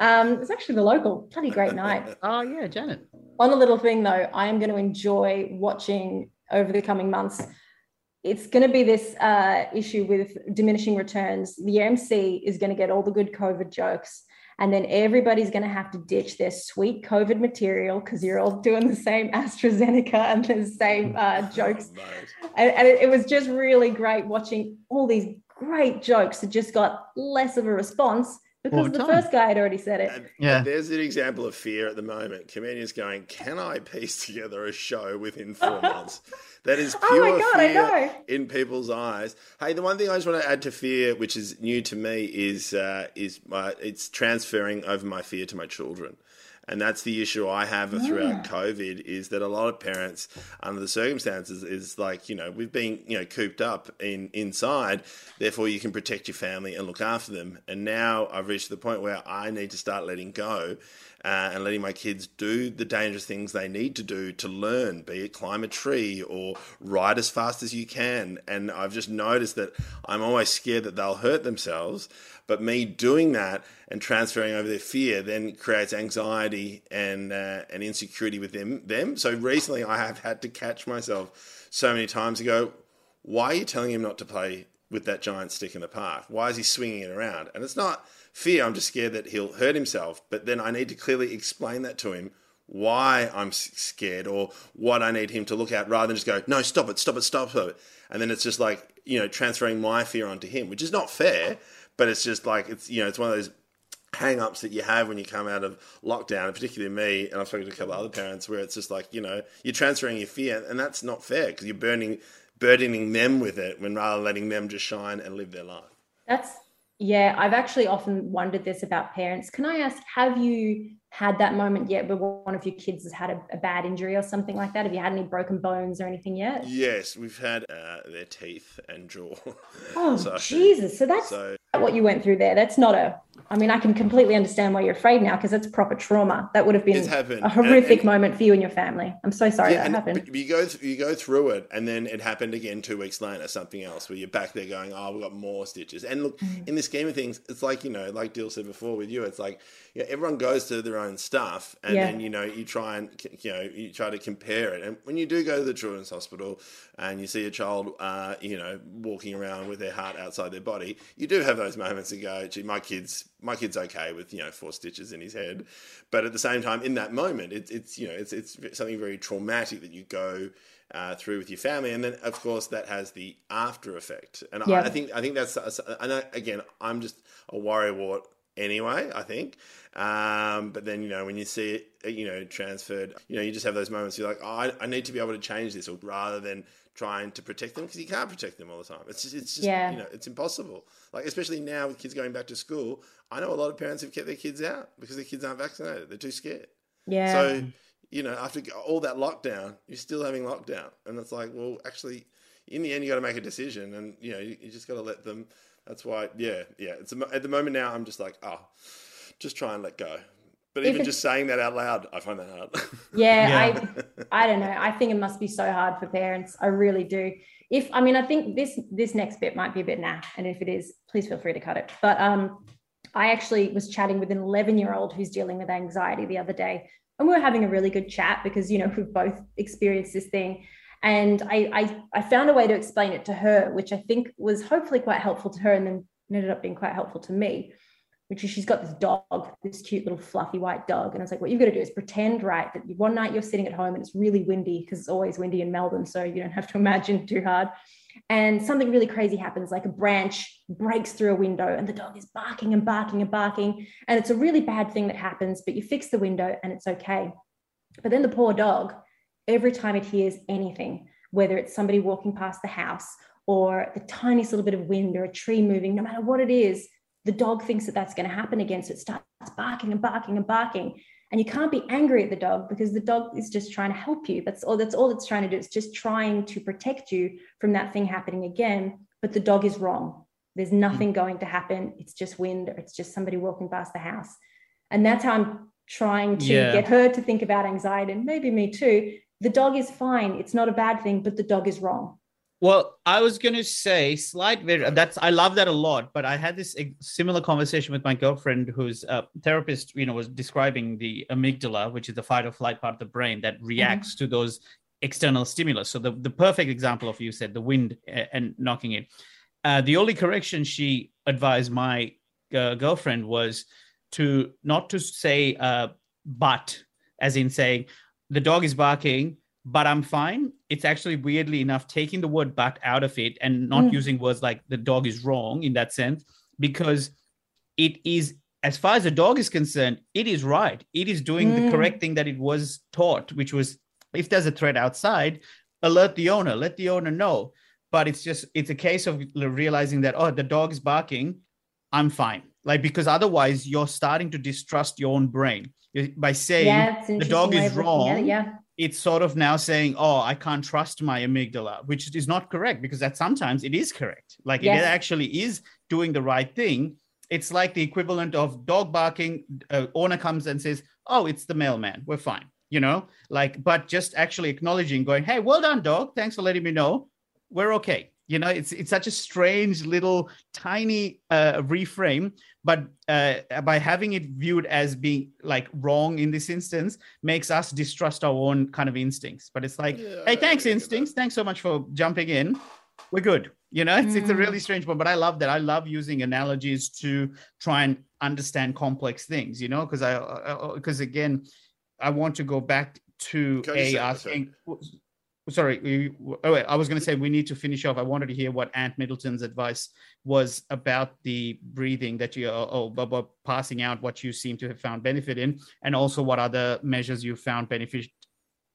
um, it's actually the local, bloody great night. oh yeah janet on a little thing though, I am going to enjoy watching over the coming months. It's going to be this uh, issue with diminishing returns. The MC is going to get all the good COVID jokes, and then everybody's going to have to ditch their sweet COVID material because you're all doing the same AstraZeneca and the same uh, jokes. Mate. And, and it, it was just really great watching all these great jokes that just got less of a response because the the time. first guy had already said it. And Yeah. There's an example of fear at the moment. Comedians going, Can I piece together a show within four months? That is Oh pure my God, fear in people's eyes. Hey, the one thing I just want to add to fear, which is new to me, is uh, is my it's transferring over my fear to my children. And that's the issue I have throughout COVID is that a lot of parents, under the circumstances, is like, you know, we've been, you know, cooped up in inside, therefore you can protect your family and look after them. And now I've reached the point where I need to start letting go uh, and letting my kids do the dangerous things they need to do to learn, be it climb a tree or ride as fast as you can. And I've just noticed that I'm always scared that they'll hurt themselves. But me doing that and transferring over their fear then creates anxiety and uh, and insecurity with them. Them. So recently, I have had to catch myself so many times to go, "Why are you telling him not to play with that giant stick in the park? Why is he swinging it around?" And it's not fear. I'm just scared that he'll hurt himself. But then I need to clearly explain that to him why I'm scared or what I need him to look at rather than just go, no, stop it, stop it, stop it. And then it's just like, you know, transferring my fear onto him, which is not fair, but it's just like, it's, you know, it's one of those hang ups that you have when you come out of lockdown, and particularly me, and I've spoken to a couple of other parents where it's just like, you know, you're transferring your fear, and that's not fair because you're burning, burdening them with it when rather letting them just shine and live their life. That's yeah, I've actually often wondered this about parents. Can I ask, have you had that moment yet where one of your kids has had a, a, bad injury or something like that? Have you had any broken bones or anything yet? Yes, we've had uh, their teeth and jaw. Oh, so, Jesus. So that's so, what you went through there. That's not a, I mean, I can completely understand why you're afraid now because it's proper trauma. That would have been a horrific and, and, moment for you and your family. I'm so sorry yeah, that happened. You go, you go through it and then it happened again two weeks later, something else where you're back there going, oh, we've got more stitches. And look, mm. in the scheme of things, it's like, you know, like Dill said before with you, it's like, yeah, everyone goes to their own stuff and yeah. then, you know, you try and, you know, you try to compare it. And when you do go to the children's hospital and you see a child, uh, you know, walking around with their heart outside their body, you do have those moments and go, gee, my kid's, my kid's okay with, you know, four stitches in his head. But at the same time, in that moment, it's, it's you know, it's, it's something very traumatic that you go, uh, through with your family, and then of course that has the after effect. And I, I, think I think that's and again I'm just a warrior wart anyway. I think, um, but then you know when you see it, you know transferred, you know you just have those moments. You're like, oh, I, I need to be able to change this, or rather than trying to protect them because you can't protect them all the time. It's just, it's just yeah. you know it's impossible. Like especially now with kids going back to school, I know a lot of parents have kept their kids out because their kids aren't vaccinated. They're too scared. Yeah. So you know after all that lockdown, you're still having lockdown, and it's like, well, actually, in the end, you got to make a decision, and you know you, you just got to let them that's why, yeah, yeah. It's at the moment now. I'm just like, oh, just try and let go. But even just saying that out loud, I find that hard. Yeah, yeah, I, I don't know. I think it must be so hard for parents. I really do. If I mean, I think this this next bit might be a bit nah, and if it is, please feel free to cut it. But um, I actually was chatting with an 11 year old who's dealing with anxiety the other day, and we were having a really good chat because you know we've both experienced this thing and I, I, I found a way to explain it to her, which I think was hopefully quite helpful to her, and then ended up being quite helpful to me. Which is she's got this dog, this cute little fluffy white dog, and I was like, what you've got to do is pretend, right, that one night you're sitting at home and it's really windy because it's always windy in Melbourne, so you don't have to imagine too hard. And something really crazy happens, like a branch breaks through a window, and the dog is barking and barking and barking, and it's a really bad thing that happens. But you fix the window and it's okay. But then the poor dog every time it hears anything, whether it's somebody walking past the house or the tiniest little bit of wind or a tree moving, no matter what it is, the dog thinks that that's going to happen again. So it starts barking and barking and barking. And you can't be angry at the dog because the dog is just trying to help you. That's all that's all it's trying to do. It's just trying to protect you from that thing happening again. But the dog is wrong. There's hmm. nothing going to happen. It's just wind or it's just somebody walking past the house. And that's how I'm trying to yeah. get her to think about anxiety and maybe me too the dog is fine. It's not a bad thing, but the dog is wrong. Well, I was going to say slight. That's I love that a lot. But I had this similar conversation with my girlfriend, who's a therapist. You know, was describing the amygdala, which is the fight or flight part of the brain that mm-hmm. reacts mm-hmm. to those external stimulus. So the the perfect example of you said the wind and knocking it. Uh, the only correction she advised my uh, girlfriend was to not to say uh, but, as in saying, the dog is barking, but I'm fine. It's actually weirdly enough taking the word but out of it and not mm. using words like the dog is wrong in that sense, because it is, as far as the dog is concerned, it is right. It is doing mm. the correct thing that it was taught, which was if there's a threat outside, alert the owner, let the owner know. But it's just, it's a case of realizing that, oh, the dog is barking, I'm fine. Like, because otherwise you're starting to distrust your own brain by saying yeah, the dog is wrong. It, yeah. It's sort of now saying, oh, I can't trust my amygdala, which is not correct because that sometimes it is correct. Like yes. it actually is doing the right thing. It's like the equivalent of dog barking. Uh, owner comes and says, oh, it's the mailman. We're fine. You know, like, but just actually acknowledging, going, hey, well done, dog. Thanks for letting me know. We're okay you know it's it's such a strange little tiny uh, reframe but uh, by having it viewed as being like wrong in this instance makes us distrust our own kind of instincts. But it's like yeah, hey thanks instincts. Thanks so much for jumping in. We're good. You know it's, mm. it's a really mm. strange one but i love that. I love using analogies to try and understand complex things you know because i because uh, uh again i want to go back to a asking sorry oh wait, i was going to say we need to finish off. I wanted to hear what Ant Middleton's advice was about the breathing that you oh, oh about passing out what you seem to have found benefit in and also what other measures you found benefit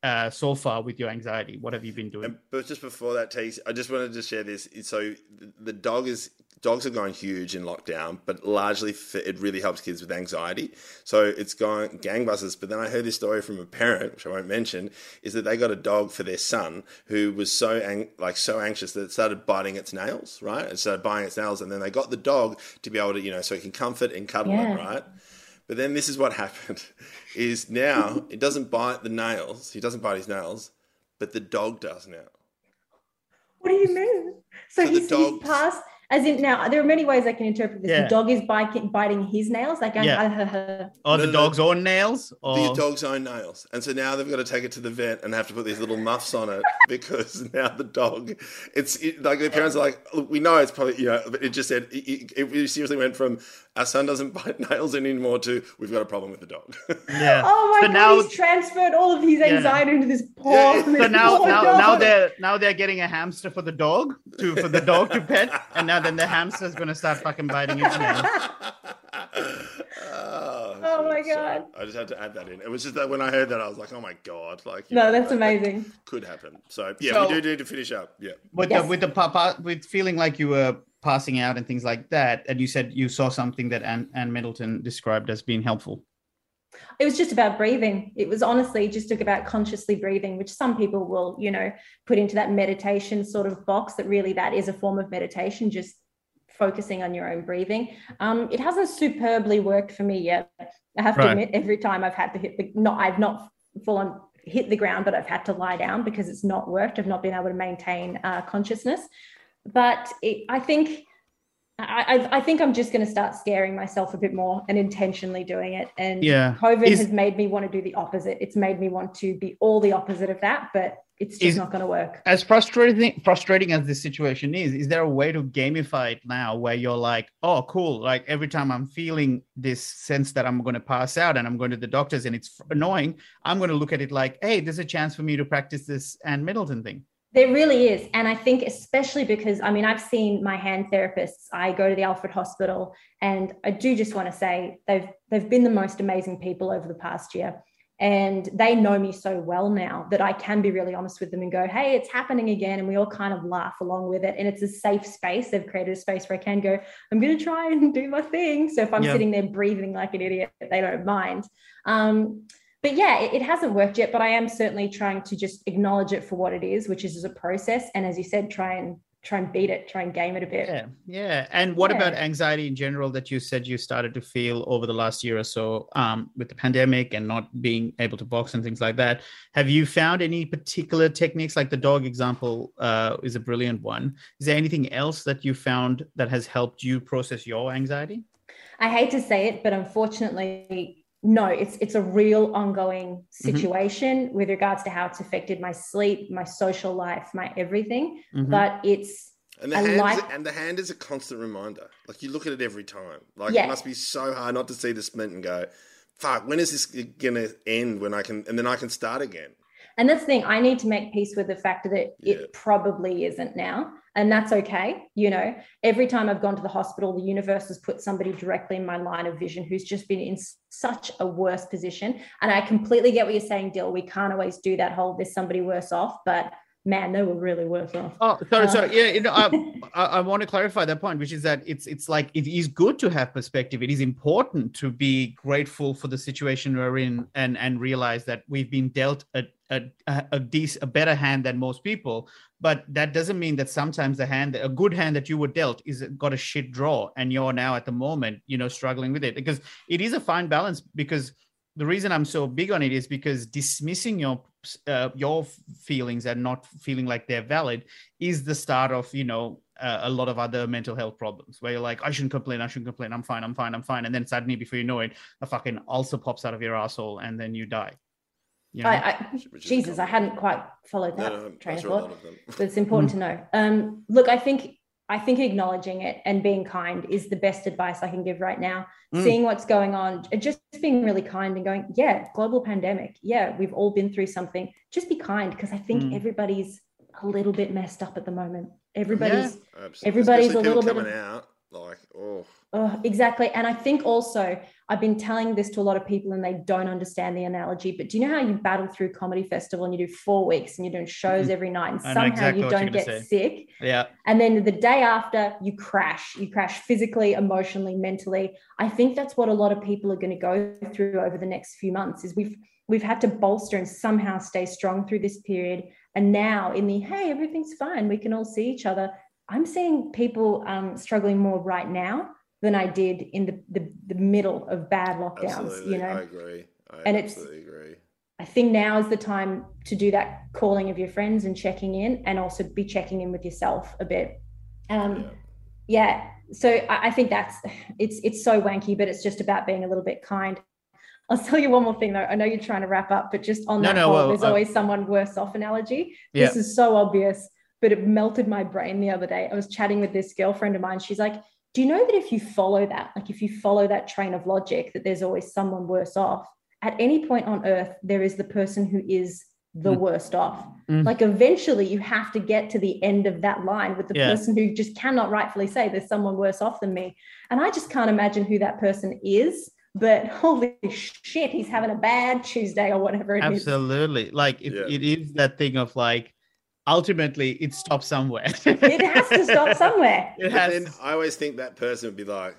uh, so far with your anxiety what have you been doing but just before that takes i just wanted to share this so the dog is dogs are going huge in lockdown, but largely for, it really helps kids with anxiety. So it's going gangbusters. But then I heard this story from a parent, which I won't mention, is that they got a dog for their son who was so ang- like so anxious that it started biting its nails, right? It started biting its nails, and then they got the dog to be able to, you know, so it can comfort and cuddle Yeah. it, right? But then this is what happened: is now it doesn't bite the nails. He doesn't bite his nails, but the dog does now. What do you mean? So So the he's, he's passed, as in now, there are many ways I can interpret this. Yeah. The dog is biting, biting his nails, like going, Yeah. "Ah, ha, ha." Or No, the no, dog's own nails? Or the dog's own nails. And so now they've got to take it to the vet and have to put these little muffs on it because now the dog, it's it, like the parents are like, Look, we know it's probably, you know, but it just said, it, it, it seriously went from our son doesn't bite nails anymore to we've got a problem with the dog. yeah. Oh my So god, now- he's transferred all of his Yeah. anxiety into this poor. Yeah, yeah. So now, poor now, dog. now they're now they're getting a hamster for the dog to for the dog to pet, and now then the hamster's gonna start fucking biting its nails. oh, Oh my sorry. God. I just had to add that in. It was just that when I heard that, I was like, oh my God. Like, No, know, that's that- that amazing. Could happen. So, yeah, So- we do need to finish up. Yeah. With Yes. the with the pa- pa- with feeling like you were passing out and things like that, and you said you saw something that Ant, Ant Middleton described as being helpful. It was just about breathing. It was honestly just about consciously breathing, which some people will, you know, put into that meditation sort of box. That really that is a form of meditation, just focusing on your own breathing. Um, it hasn't superbly worked for me yet. I have to admit, every time I've had to hit the not, I've not fallen hit the ground, but I've had to lie down because it's not worked. I've not been able to maintain uh, consciousness. But it, I think I, I, think I'm just going to start scaring myself a bit more and intentionally doing it. And Yeah. COVID Is- has made me want to do the opposite. It's made me want to be all the opposite of that, but it's just Is- not going to work. As frustrating frustrating as this situation is, is there a way to gamify it now where you're like, oh, cool, like every time I'm feeling this sense that I'm going to pass out and I'm going to the doctors and it's annoying, I'm going to look at it like, hey, there's a chance for me to practice this Ant Middleton thing. There really is. And I think, especially because I mean, I've seen my hand therapists. I go to the Alfred Hospital, and I do just want to say they've they've been the most amazing people over the past year. And they know me so well now that I can be really honest with them and go, hey, it's happening again. And we all kind of laugh along with it. And it's a safe space. They've created a space where I can go, I'm going to try and do my thing. So if I'm Yeah. sitting there breathing like an idiot, they don't mind. Um, but yeah, it, it hasn't worked yet, but I am certainly trying to just acknowledge it for what it is, which is as a process. And as you said, try and try and beat it, try and game it a bit. Yeah, yeah. And what about anxiety in general that you said you started to feel over the last year or so um, with the pandemic and not being able to box and things like that? Have you found any particular techniques, like the dog example uh, is a brilliant one? Is there anything else that you found that has helped you process your anxiety? I hate to say it, but unfortunately, no, it's it's a real ongoing situation with regards to how it's affected my sleep, my social life, my everything. Mhm. But it's And the, hand like- is, and the hand is a constant reminder. Like you look at it every time. Like Yeah. it must be so hard not to see the splint and go, "Fuck, when is this gonna end? When I can, and then I can start again." And that's the thing, I need to make peace with the fact that Yeah. it probably isn't now. And that's okay. You know, every time I've gone to the hospital, the universe has put somebody directly in my line of vision who's just been in such a worse position. And I completely get what you're saying, Dill. We can't always do that whole there's somebody worse off, but man, they were really worse off. Oh, sorry, sorry. Uh, Yeah, you know, I, I, I want to clarify that point, which is that it's it's like it is good to have perspective. It is important to be grateful for the situation we're in and and realize that we've been dealt a a a, a, dec- a better hand than most people. But that doesn't mean that sometimes the hand, a good hand that you were dealt, is got a shit draw, and you're now at the moment, you know, struggling with it because it is a fine balance. Because the reason I'm so big on it is because dismissing your uh, your feelings and not feeling like they're valid is the start of you know uh, a lot of other mental health problems where you're like I shouldn't complain I shouldn't complain I'm fine I'm fine I'm fine and then suddenly before you know it a fucking ulcer pops out of your asshole and then you die. You know? I, I, Jesus, I hadn't quite followed that no, train of thought. of but it's important to know. Um, look, I think I think acknowledging it and being kind is the best advice I can give right now. Mm. Seeing what's going on, just being really kind and going, yeah, global pandemic. Yeah, we've all been through something. Just be kind because I think Mm. everybody's a little bit messed up at the moment. Everybody's Absolutely. everybody's Especially a little bit of- out. Like, oh, Oh, exactly. And I think also I've been telling this to a lot of people and they don't understand the analogy. But do you know how you battle through comedy festival and you do four weeks and you're doing shows Mhm. every night and somehow exactly you don't get say. sick? Yeah. And then the day after, you crash. You crash physically, emotionally, mentally. I think that's what a lot of people are going to go through over the next few months. Is we've we've had to bolster and somehow stay strong through this period. And now, in the hey, everything's fine. We can all see each other. I'm seeing people um, struggling more right now than I did in the, the the middle of bad lockdowns. Absolutely, You know, I agree. I And it's- agree. I think now is the time to do that calling of your friends and checking in, and also be checking in with yourself a bit. Um, Yeah. yeah so I, I think that's it's it's so wanky but it's just about being a little bit kind i'll tell you one more thing though i know you're trying to wrap up but just on No, that no, whole well, there's uh, always someone worse off analogy Yeah. this is so obvious but it melted my brain the other day i was chatting with this girlfriend of mine she's like do you know that if you follow that like if you follow that train of logic that there's always someone worse off at any point on earth there is the person who is the Mm. worst off Mm. like eventually you have to get to the end of that line with the Yeah. person who just cannot rightfully say there's someone worse off than me and i just can't imagine who that person is but holy shit he's having a bad tuesday or whatever it is. Absolutely. Like it, Yeah. it is that thing of like ultimately it stops somewhere. it has to stop somewhere It But has then I always think that person would be like,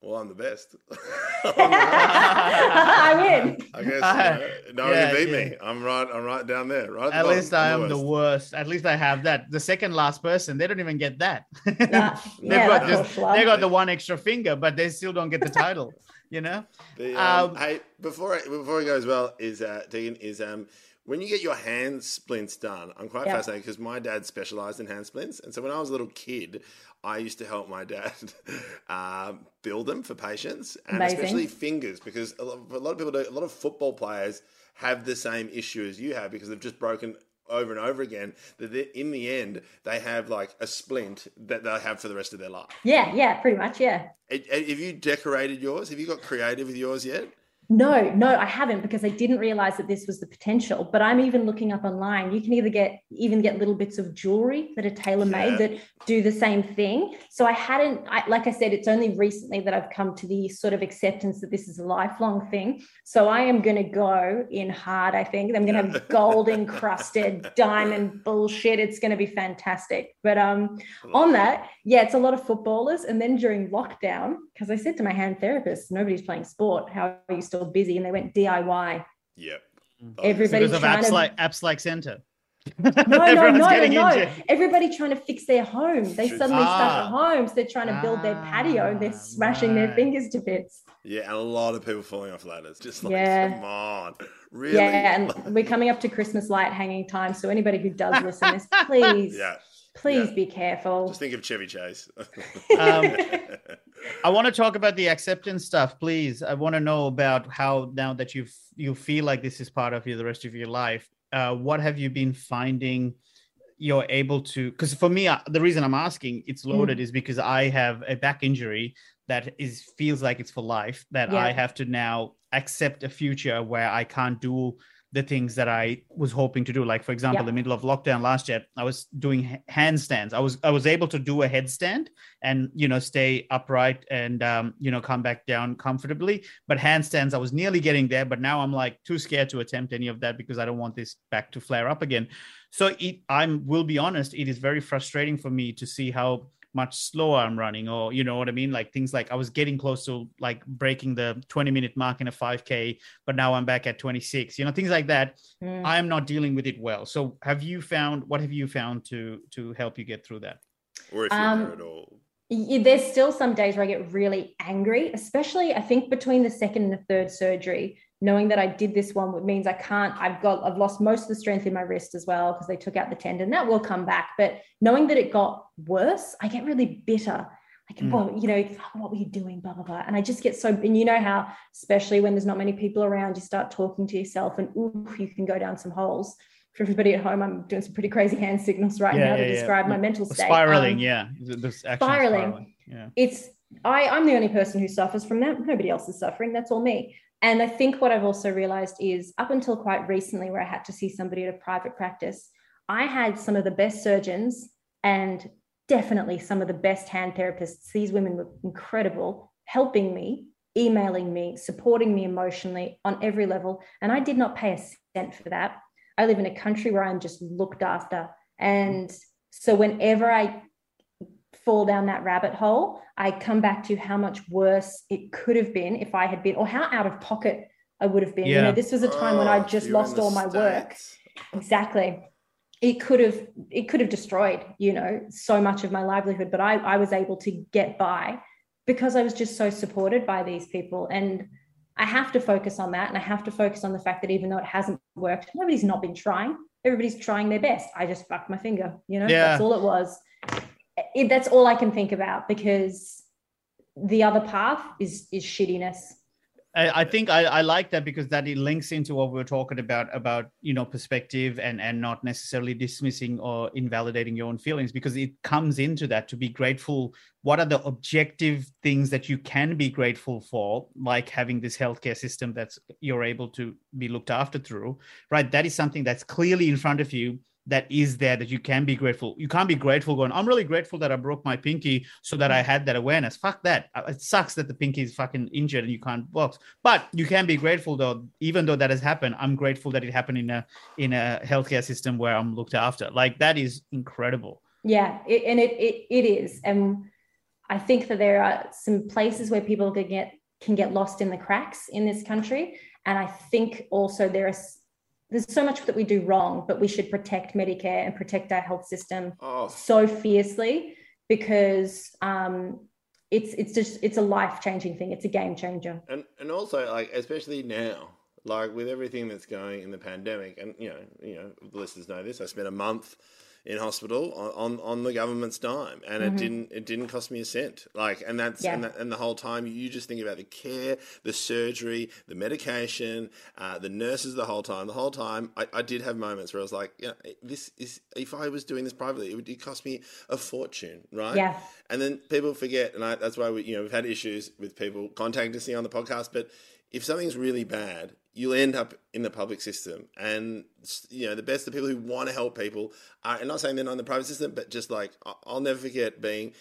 "Well, I'm the best. i win I guess Uh, you know, no yeah, one can beat yeah. me. I'm right. I'm right down there. Right. At the least bottom. I I'm am the worst. At least I have that. The second last person, they don't even get that. Nah, they've yeah, got just, they schlub. got the one extra finger, but they still don't get the title. You know? The, um, Um, hey, before I, before we go as well, is uh, Deegan is um when you get your hand splints done. I'm quite Yeah. fascinated because my dad specialised in hand splints, and so when I was a little kid, I used to help my dad um, build them for patients, and Amazing. especially fingers, because a lot, a lot of people do. A lot of football players have the same issue as you have because they've just broken over and over again that in the end they have like a splint that they'll have for the rest of their life. yeah yeah pretty much yeah have you decorated yours? Have you got creative with yours yet? No, no, I haven't because I didn't realize that this was the potential. But I'm even looking up online. You can either get even get little bits of jewelry that are tailor made Yeah. that do the same thing. So I hadn't, I, like I said, it's only recently that I've come to the sort of acceptance that this is a lifelong thing. So I am going to go in hard. I think I'm going to have gold encrusted diamond bullshit. It's going to be fantastic. But um, on that, yeah, it's a lot of footballers. And then during lockdown, because I said to my hand therapist, nobody's playing sport. How are you still busy? And they went DIY. Yep. Everybody's because of trying apps to- like apps like Centr. No, no, no, no. into- Everybody trying to fix their homes. They Should- suddenly stuck Ah. at homes. They're trying to build their patio and they're Ah, smashing their fingers to bits. Yeah, and a lot of people falling off ladders. Just like, Yeah. come on, really? Yeah, and we're coming up to Christmas light hanging time. So anybody who does listen this, please, yeah. please yeah. be careful. Just think of Chevy Chase. Um, I want to talk about the acceptance stuff, please. I want to know about how now that you you feel like this is part of you the rest of your life. Uh, what have you been finding? You're able to because for me, uh, the reason I'm asking it's Mm. loaded is because I have a back injury that is feels like it's for life. That Yeah. I have to now accept a future where I can't do the things that I was hoping to do. Like for example, Yeah. the middle of lockdown last year, I was doing handstands. I was I was able to do a headstand and you know stay upright and um, you know come back down comfortably. But handstands, I was nearly getting there, but now I'm like too scared to attempt any of that because I don't want this back to flare up again. So it, I'm will be honest, it is very frustrating for me to see how much slower I'm running, or you know what I mean, like things like I was getting close to like breaking the 20 minute mark in a 5k, but now I'm back at 26. You know things like that. Mm. I am not dealing with it well. So have you found what have you found to to help you get through that? or if you're Um, at all. Y- there's still some days where I get really angry, especially I think between the second and the third surgery, knowing that I did this one means I can't, I've got, I've lost most of the strength in my wrist as well because they took out the tendon. That will come back. But knowing that it got worse, I get really bitter. Like, Mm. well, you know, what were you doing? Blah, blah, blah. And I just get so, and you know how, especially when there's not many people around, you start talking to yourself and oof, you can go down some holes. For everybody at home, I'm doing some pretty crazy hand signals right Yeah, now yeah, to yeah. describe my mental state. Spiraling, Um, yeah. Th- This spiraling. Yeah. it's I, I'm the only person who suffers from that. Nobody else is suffering. That's all me. And I think what I've also realized is up until quite recently, where I had to see somebody at a private practice, I had some of the best surgeons and definitely some of the best hand therapists. These women were incredible helping me emailing me, supporting me emotionally on every level. And I did not pay a cent for that. I live in a country where I'm just looked after. And so whenever I fall down that rabbit hole, I come back to how much worse it could have been if I had been, or how out of pocket I would have been. Yeah. You know, this was a time when I Oh, just lost all my work. Exactly. It could have it could have destroyed, you know, so much of my livelihood, but I, I was able to get by because I was just so supported by these people. And I have to focus on that. And I have to focus on the fact that even though it hasn't worked, nobody's not been trying. Everybody's trying their best. I just fucked my finger, you know, Yeah. that's all it was. It, that's all I can think about because the other path is is shittiness. I, think I, I like that because that it links into what we were talking about about you know perspective and and not necessarily dismissing or invalidating your own feelings because it comes into that to be grateful. What are the objective things that you can be grateful for, like having this healthcare system that's you're able to be looked after through, right? That is something that's clearly in front of you that is there that you can be grateful. You can't be grateful going, I'm really grateful that I broke my pinky so that I had that awareness. Fuck that. Uh, It sucks that the pinky is fucking injured and you can't box. But you can be grateful though, even though that has happened. I'm grateful that it happened in a in a healthcare system where I'm looked after. Like that is incredible. Yeah, it, and it, it it is, and I think that there are some places where people can get can get lost in the cracks in this country, and I think also there is there's so much that we do wrong, but we should protect Medicare and protect our health system Oh, so fiercely because um, it's it's just it's a life changing thing. It's a game changer. and and also like especially now, like with everything that's going in the pandemic, and you know, you know, the listeners know this. I spent a month in hospital on, on, the government's dime, and it didn't it didn't cost me a cent. Like, and that's and, that, and the whole time you just think about the care, the surgery, the medication, uh, the nurses. The whole time, the whole time, I, I did have moments where I was like, yeah, this is if I was doing this privately, it would it cost me a fortune, right? Yeah. And then people forget, and I, that's why we, you know, we've had issues with people contacting us on the podcast. But if something's really bad, you'll end up in the public system, and you know, the best of people who want to help people are. And not saying they're not in the private system, but just like I'll never forget being,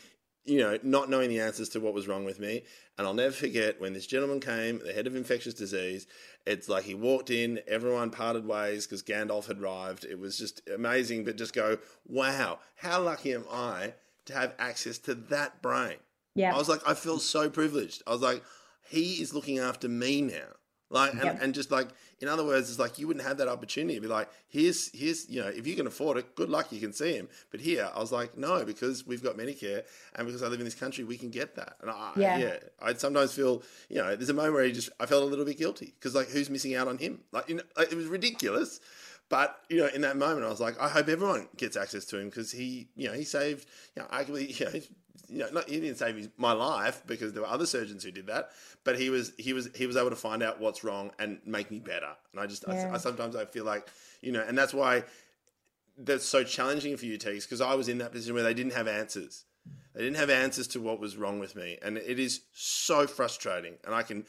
you know, not knowing the answers to what was wrong with me, and I'll never forget when this gentleman came, the head of infectious disease. It's like he walked in, everyone parted ways because Gandalf had arrived. It was just amazing, but just go, wow, how lucky am I to have access to that brain? Yeah. I was like, I feel so privileged. I was like, he is looking after me now. Like, and, Yep. and just like, in other words, it's like you wouldn't have that opportunity to be like, here's, here's, you know, if you can afford it, good luck, you can see him. But here, I was like, no, because we've got Medicare and because I live in this country, we can get that. And I, yeah, Yeah. I'd sometimes feel, you know, there's a moment where you just, I felt a little bit guilty because like, who's missing out on him? Like, you know, like, it was ridiculous. But you know, in that moment, I was like, I hope everyone gets access to him because he, you know, he saved, you know, arguably, you know, you know, not, he didn't save his, my life because there were other surgeons who did that, but he was, he was, he was able to find out what's wrong and make me better. And I just, I, Yeah. I sometimes I feel like, you know, and that's why that's so challenging for you, Tees, because I was in that position where they didn't have answers. They didn't have answers to what was wrong with me. And it is so frustrating. And I can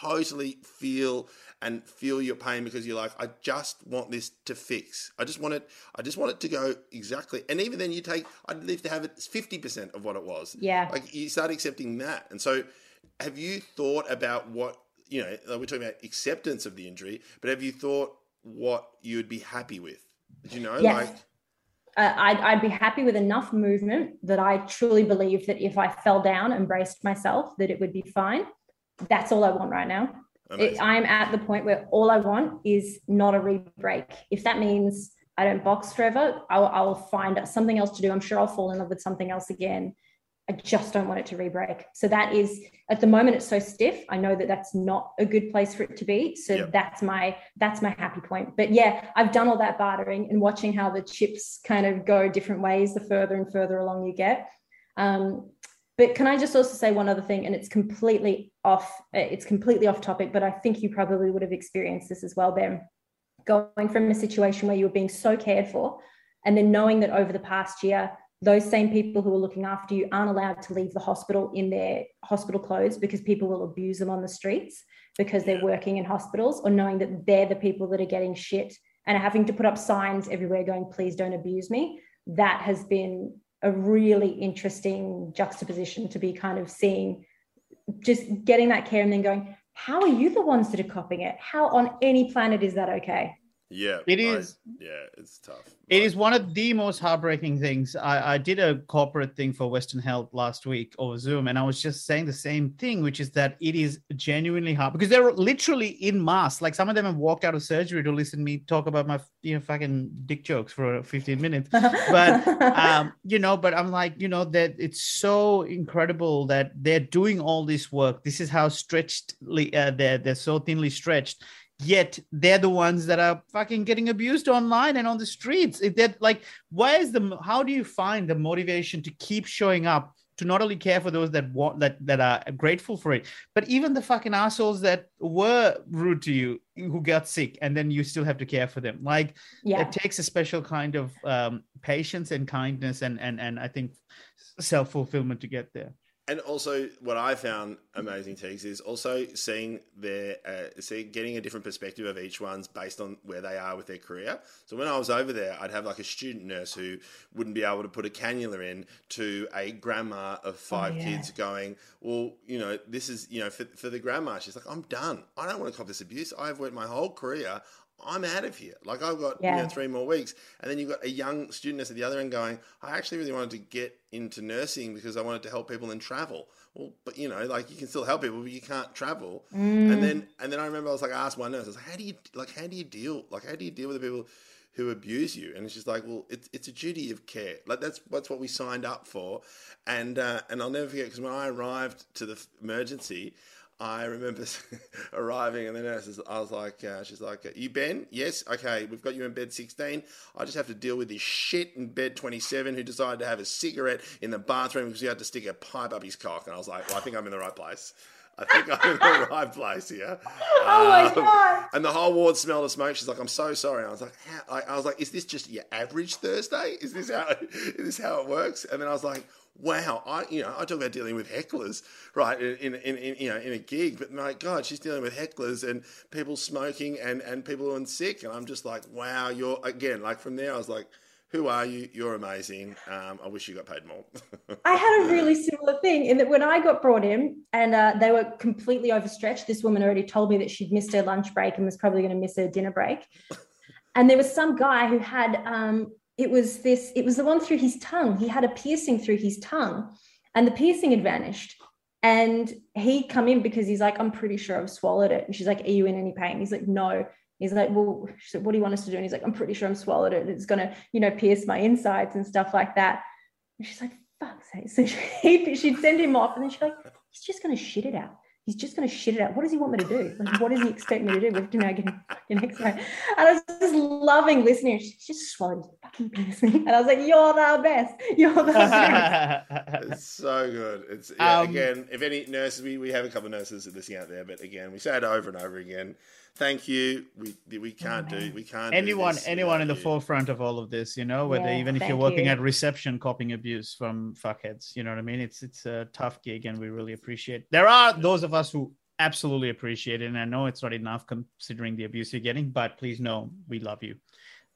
totally feel and feel your pain because you're like, I just want this to fix. I just want it, I just want it to go exactly. And even then you take, I'd leave to have it 50% of what it was. Yeah. Like you start accepting that. And so have you thought about what, you know, like we're talking about acceptance of the injury, but have you thought what you would be happy with? Do you know? Yes. Like, uh, I'd, I'd be happy with enough movement that I truly believe that if I fell down and braced myself, that it would be fine. That's all I want right now. Amazing. I'm at the point where all I want is not a re-break. If that means I don't box forever, I'll, I'll find something else to do. I'm sure I'll fall in love with something else again. I just don't want it to re-break. So that is at the moment it's so stiff. I know that that's not a good place for it to be. So Yep. that's my that's my happy point. But yeah, I've done all that bartering and watching how the chips kind of go different ways the further and further along you get. Um, but can I just also say one other thing? And it's completely off. uh, It's completely off topic. But I think you probably would have experienced this as well, Ben. Going from a situation where you were being so cared for, and then knowing that over the past year, those same people who are looking after you aren't allowed to leave the hospital in their hospital clothes because people will abuse them on the streets because they're working in hospitals, or knowing that they're the people that are getting shit and are having to put up signs everywhere going, please don't abuse me. That has been a really interesting juxtaposition to be kind of seeing just getting that care and then going, how are you the ones that are copying it? How on any planet is that okay? Yeah, it is. I- yeah, it's tough. It Like, is one of the most heartbreaking things. I, I did a corporate thing for Western Health last week over Zoom, and I was just saying the same thing, which is that it is genuinely hard because they're literally in mass. Like some of them have walked out of surgery to listen to me talk about my you know fucking dick jokes for 15 minutes. But, um, you know, but I'm like, you know, that it's so incredible that they're doing all this work. This is how stretched uh, they're they're so thinly stretched. Yet they're the ones that are fucking getting abused online and on the streets. If That like, why is the how do you find the motivation to keep showing up to not only care for those that want that that are grateful for it, but even the fucking assholes that were rude to you who got sick and then you still have to care for them. Like yeah. it takes a special kind of um, patience and kindness and and and I think self fulfillment to get there. And also, what I found amazing, Teagues, is also seeing their, uh, see, getting a different perspective of each one's based on where they are with their career. So when I was over there, I'd have like a student nurse who wouldn't be able to put a cannula in to a grandma of five yeah. kids going, well, you know, this is, you know, for, for the grandma, she's like, I'm done. I don't want to cop this abuse. I've worked my whole career. I'm out of here. Like I've got you know three more weeks, and then you've got a young student at the other end going, I actually really wanted to get into nursing because I wanted to help people and travel. Well, but you know, like you can still help people, but you can't travel. And then and then I remember I was like, I asked my nurse, I was like, how do you like how do you deal like how do you deal with the people who abuse you? And she's like, well, it's it's a duty of care. Like that's that's what we signed up for. And uh, and I'll never forget because when I arrived to the emergency. I remember arriving and the nurse, is- I was like, uh, she's like, you Ben? Yes. Okay, we've got you in bed 16. I just have to deal with this shit in bed 27 who decided to have a cigarette in the bathroom because he had to stick a pipe up his cock. And I was like, well, I think I'm in the right place. I think I'm in the right place here. Oh my Um, God. And the whole ward smelled of smoke. She's like, "I'm so sorry." I was like, how? I, I was like, "Is this just your average Thursday? Is this how? Is this how it works?" And then I was like, "Wow!" I, you know, I talk about dealing with hecklers, right? In, in, in you know, in a gig, but my God, she's dealing with hecklers and people smoking and and people who are sick. And I'm just like, "Wow!" You're again, like from there, I was like. Who are you? You're amazing. Um, I wish you got paid more. I had a really similar thing in that when I got brought in and uh, they were completely overstretched, this woman already told me that she'd missed her lunch break and was probably going to miss her dinner break. And there was some guy who had, um, it was this, it was the one through his tongue. He had a piercing through his tongue and the piercing had vanished. And he'd come in because he's like, I'm pretty sure I've swallowed it. And she's like, Are you in any pain? He's like, No. He's like, Well, said, what do you want us to do? And he's like, I'm pretty sure I'm swallowed it. It's gonna, you know, pierce my insides and stuff like that. And she's like, fuck's sake. So she, she'd send him off, and then she's like, he's just going to shit it out. He's just going to shit it out. What does he want me to do? Like, what does he expect me to do? We have to now get him fucking x-ray. And I was just loving listening. She just swallowed his fucking piercing. And I was like, you're the best. You're the best. It's so good. It's yeah, Um, again, if any nurses, we, we have a couple of nurses listening out there, but again, we say it over and over again. Thank you. We we can't do we can't do anyone this anyone in the you. forefront of all of this you know whether Yeah, even if you're working you. at reception copying abuse from fuckheads you know what i mean it's it's a tough gig and we really appreciate there are those of us who absolutely appreciate it and i know it's not enough considering the abuse you're getting but please know we love you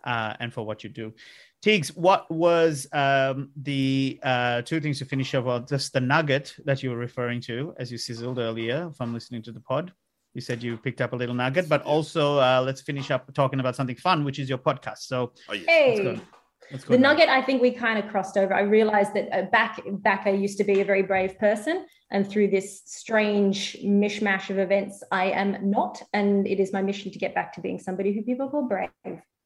uh, and for what you do Teagues, what was um, the uh, two things to finish up? on? Just the nugget that you were referring to as you sizzled earlier from listening to the pod. You said you picked up a little nugget, but also uh, let's finish up talking about something fun, which is your podcast. So Oh, yes. Hey. go. let's go. the now. nugget i think we kind of crossed over i realized that uh, back back i used to be a very brave person and through this strange mishmash of events i am not and it is my mission to get back to being somebody who people call brave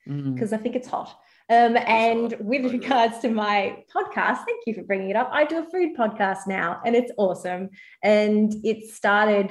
Mm. because i think it's hot um, and hot. with regards to my podcast thank you for bringing it up i do a food podcast now and it's awesome and it started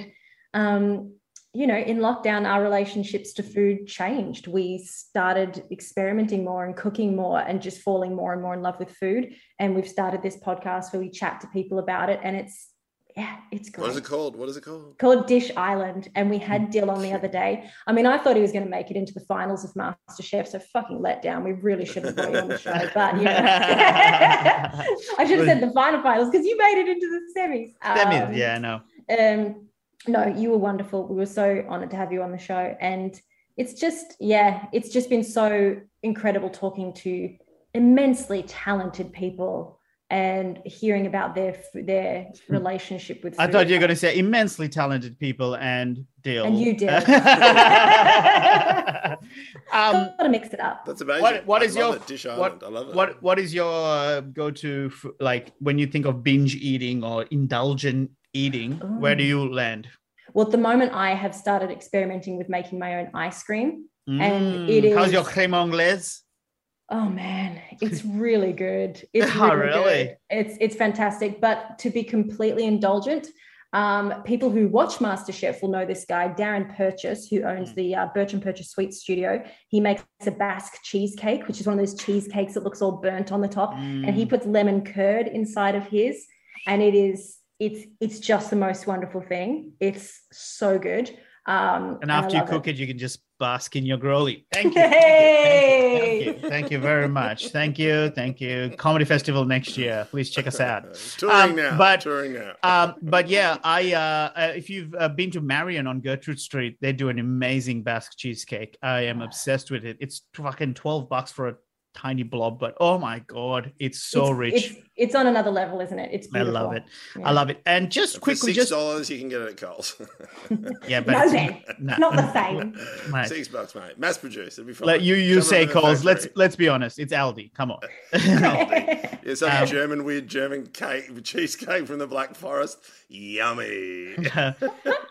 um, you know, in lockdown, our relationships to food changed. We started experimenting more and cooking more and just falling more and more in love with food. And we've started this podcast where we chat to people about it. And it's, yeah, it's great. What is it called? What is it called? Called Dish Island. And we had Dill on the other day. I mean, I thought he was going to make it into the finals of MasterChef. So fucking let down. We really should have brought you on the show. But, you know, I should have said the final finals because you made it into the semis. Semis, Um, yeah, I know. um no you were wonderful we were so honored to have you on the show and it's just yeah it's just been so incredible talking to immensely talented people and hearing about their their relationship with. Food. I thought you were going to say immensely talented people and deal. And you did. um, Gotta mix it up. That's amazing. what what I is love your it. Dish what, Island? I love it. what what is your uh, go-to f- like when you think of binge eating or indulgent eating? Where do Oh. you land? Well, at the moment, I have started experimenting with making my own ice cream. And it Mm, how's your crème anglaise? Oh man, it's really good. It's Oh, really, really? good. It's it's fantastic. But to be completely indulgent, um, people who watch MasterChef will know this guy, Darren Purchase, who owns Mm. the uh, Burch and Purchase Sweet Studio. He makes a Basque cheesecake, which is one of those cheesecakes that looks all burnt on the top, and he Mm. puts lemon curd inside of his, and it is it's it's just the most wonderful thing. It's so good. Um, and I after you cook it. you can just bask in your growly. Thank you. Hey! Thank you. Thank you. Thank you very much. Thank you. Thank you. Comedy festival next year. Please check us out. touring Um, now. but- touring now. um, but yeah, I uh, uh, if you've uh, been to Marion on Gertrude Street, they do an amazing Basque cheesecake. I am obsessed with it. It's fucking twelve bucks for a tiny blob, but oh my god, it's so It's- rich. It's, it's on another level, isn't it? It's beautiful. I love it. Yeah. I love it. And just For quickly, six just dollars, you can get it at Coles. yeah, but No, it's- man, nah. not the same. Mate, six bucks, mate. Mass produced. It'll be fine. Let you you Come say from Coles. Let's let's be honest. It's Aldi. Come on. Yeah, some Um, German weird German cake cheesecake from the Black Forest. Yummy.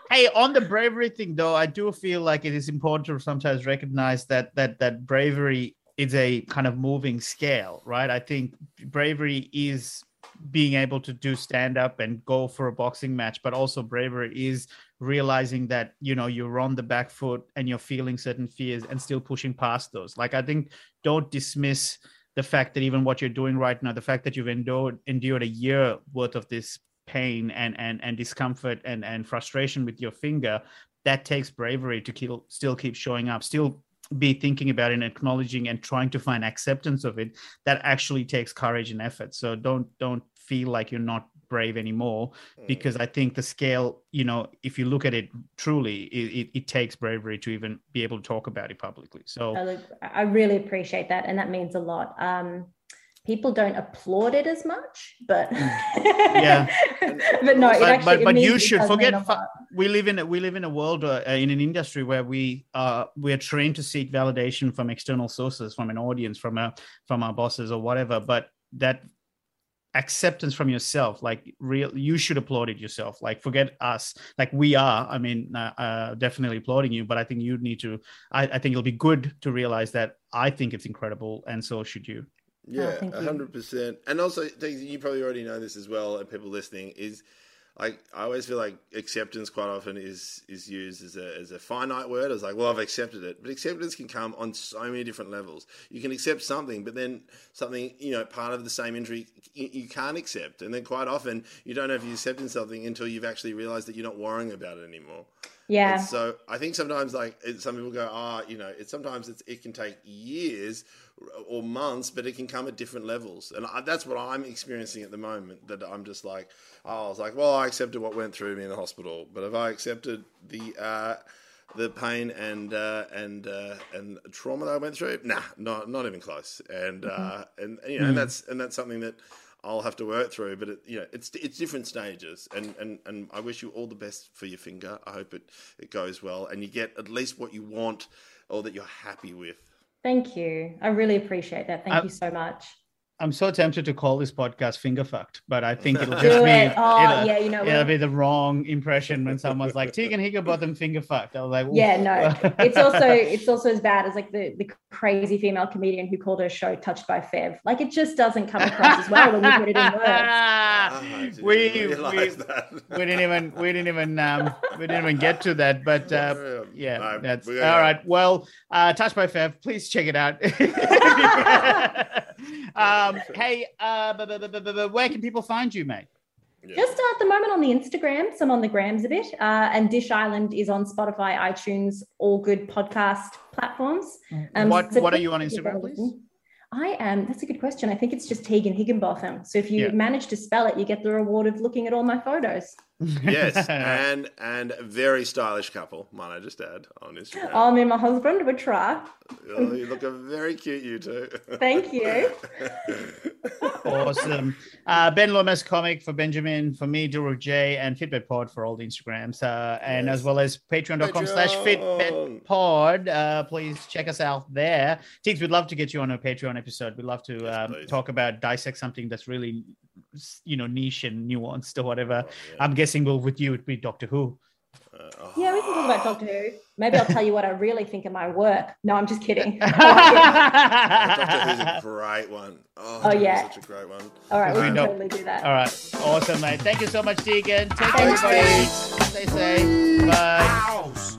hey, on the bravery thing though, I do feel like it is important to sometimes recognize that that that bravery is a kind of moving scale, right? I think bravery is being able to do stand up and go for a boxing match, but also bravery is realizing that you know you're on the back foot and you're feeling certain fears and still pushing past those. Like I think don't dismiss the fact that even what you're doing right now, the fact that you've endured endured a year worth of this pain and and and discomfort and and frustration with your finger, that takes bravery to kill, still keep showing up, still be thinking about and acknowledging and trying to find acceptance of it. That actually takes courage and effort. So don't don't feel like you're not brave anymore because I think the scale, you know, if you look at it truly, it, it, it takes bravery to even be able to talk about it publicly. So I, look- I really appreciate that, and that means a lot. Um, people don't applaud it as much, but Yeah. but no, it But- actually, but but you should forget we live in a, we live in a world uh, in an industry where we uh we are trained to seek validation from external sources from an audience from a from our bosses or whatever but that acceptance from yourself like real you should applaud it yourself. Like forget us. Like we are i mean uh, uh, definitely applauding you but i think you'd need to I, I think it'll be good to realize that i think it's incredible and so should you Yeah, hundred percent. And also, things you probably already know this as well, and people listening is like I always feel like acceptance quite often is is used as a as a finite word. It's like, well, I've accepted it, but acceptance can come on so many different levels. You can accept something, but then something you know part of the same injury you, you can't accept, and then quite often you don't know if you're accepting something until you've actually realized that you're not worrying about it anymore. Yeah, And so I think sometimes, like some people go, ah, you know, it sometimes it's, it can take years or months, but it can come at different levels, and I, that's what I'm experiencing at the moment. That I'm just like, oh, I was like, well, I accepted what went through me in the hospital, but have I accepted the uh, the pain and uh, and uh, and trauma that I went through? Nah, not not even close. And uh, and you know, and that's and that's something that. I'll have to work through, but it, you know, it's it's different stages, and, and, and I wish you all the best for your finger. I hope it, it goes well, and you get at least what you want, or that you're happy with. thank you. I really appreciate that. Thank I- you so much. I'm so tempted to call this podcast finger fucked but i think it'll just be it. Oh, it'll- yeah, you know it'll be the wrong impression when someone's like Tegan Higginbotham finger fucked. I was like, Yeah, no. It's also it's also as bad as like the the crazy female comedian who called her show "Touched by Fev." Like it just doesn't come across as well when you put it in words. Ah, we, we, we didn't even we didn't even um we didn't even get to that but uh yeah No, that's we all gotta go. right well uh touch by fev please check it out um hey uh bu- bu- bu- where can people find you mate Yeah. Just at the moment on the Instagrams, I'm on the grams a bit, uh, and Dish Island is on Spotify, iTunes, all good podcast platforms. Um, what so what are you on instagram please. I am. That's a good question. I think it's just Tegan Higginbotham. So if you Yeah. manage to spell it, you get the reward of looking at all my photos. Yes, and and a very stylish couple, might I just add on Instagram. Oh, me and my husband would try. Oh, you look a very cute, you two. Thank you. awesome. Uh, ben Lomas comic for Benjamin, for me, Dilruk J, and Fitbit Pod for all the Instagrams, uh, and Yes. as well as patreon.com slash Patreon. Fitbit Pod. Uh, please check us out there. Tiggs, we'd love to get you on a Patreon episode. We'd love to Yes, um, talk about dissect something that's really, you know, niche and nuanced or whatever. Oh, yeah. I'm guessing, well, with you, it'd be Doctor Who. Uh, oh. Yeah, we can talk about Doctor Who. Maybe I'll tell you what I really think of my work. No, I'm just kidding. Oh, Doctor Who's a great one. Oh, Oh, yeah. such a great one. All right, we We can totally do that. All right. Awesome, mate. Thank you so much, Tegan. Take care, Thanks, everybody. Tiggs. Stay safe. Bye. House.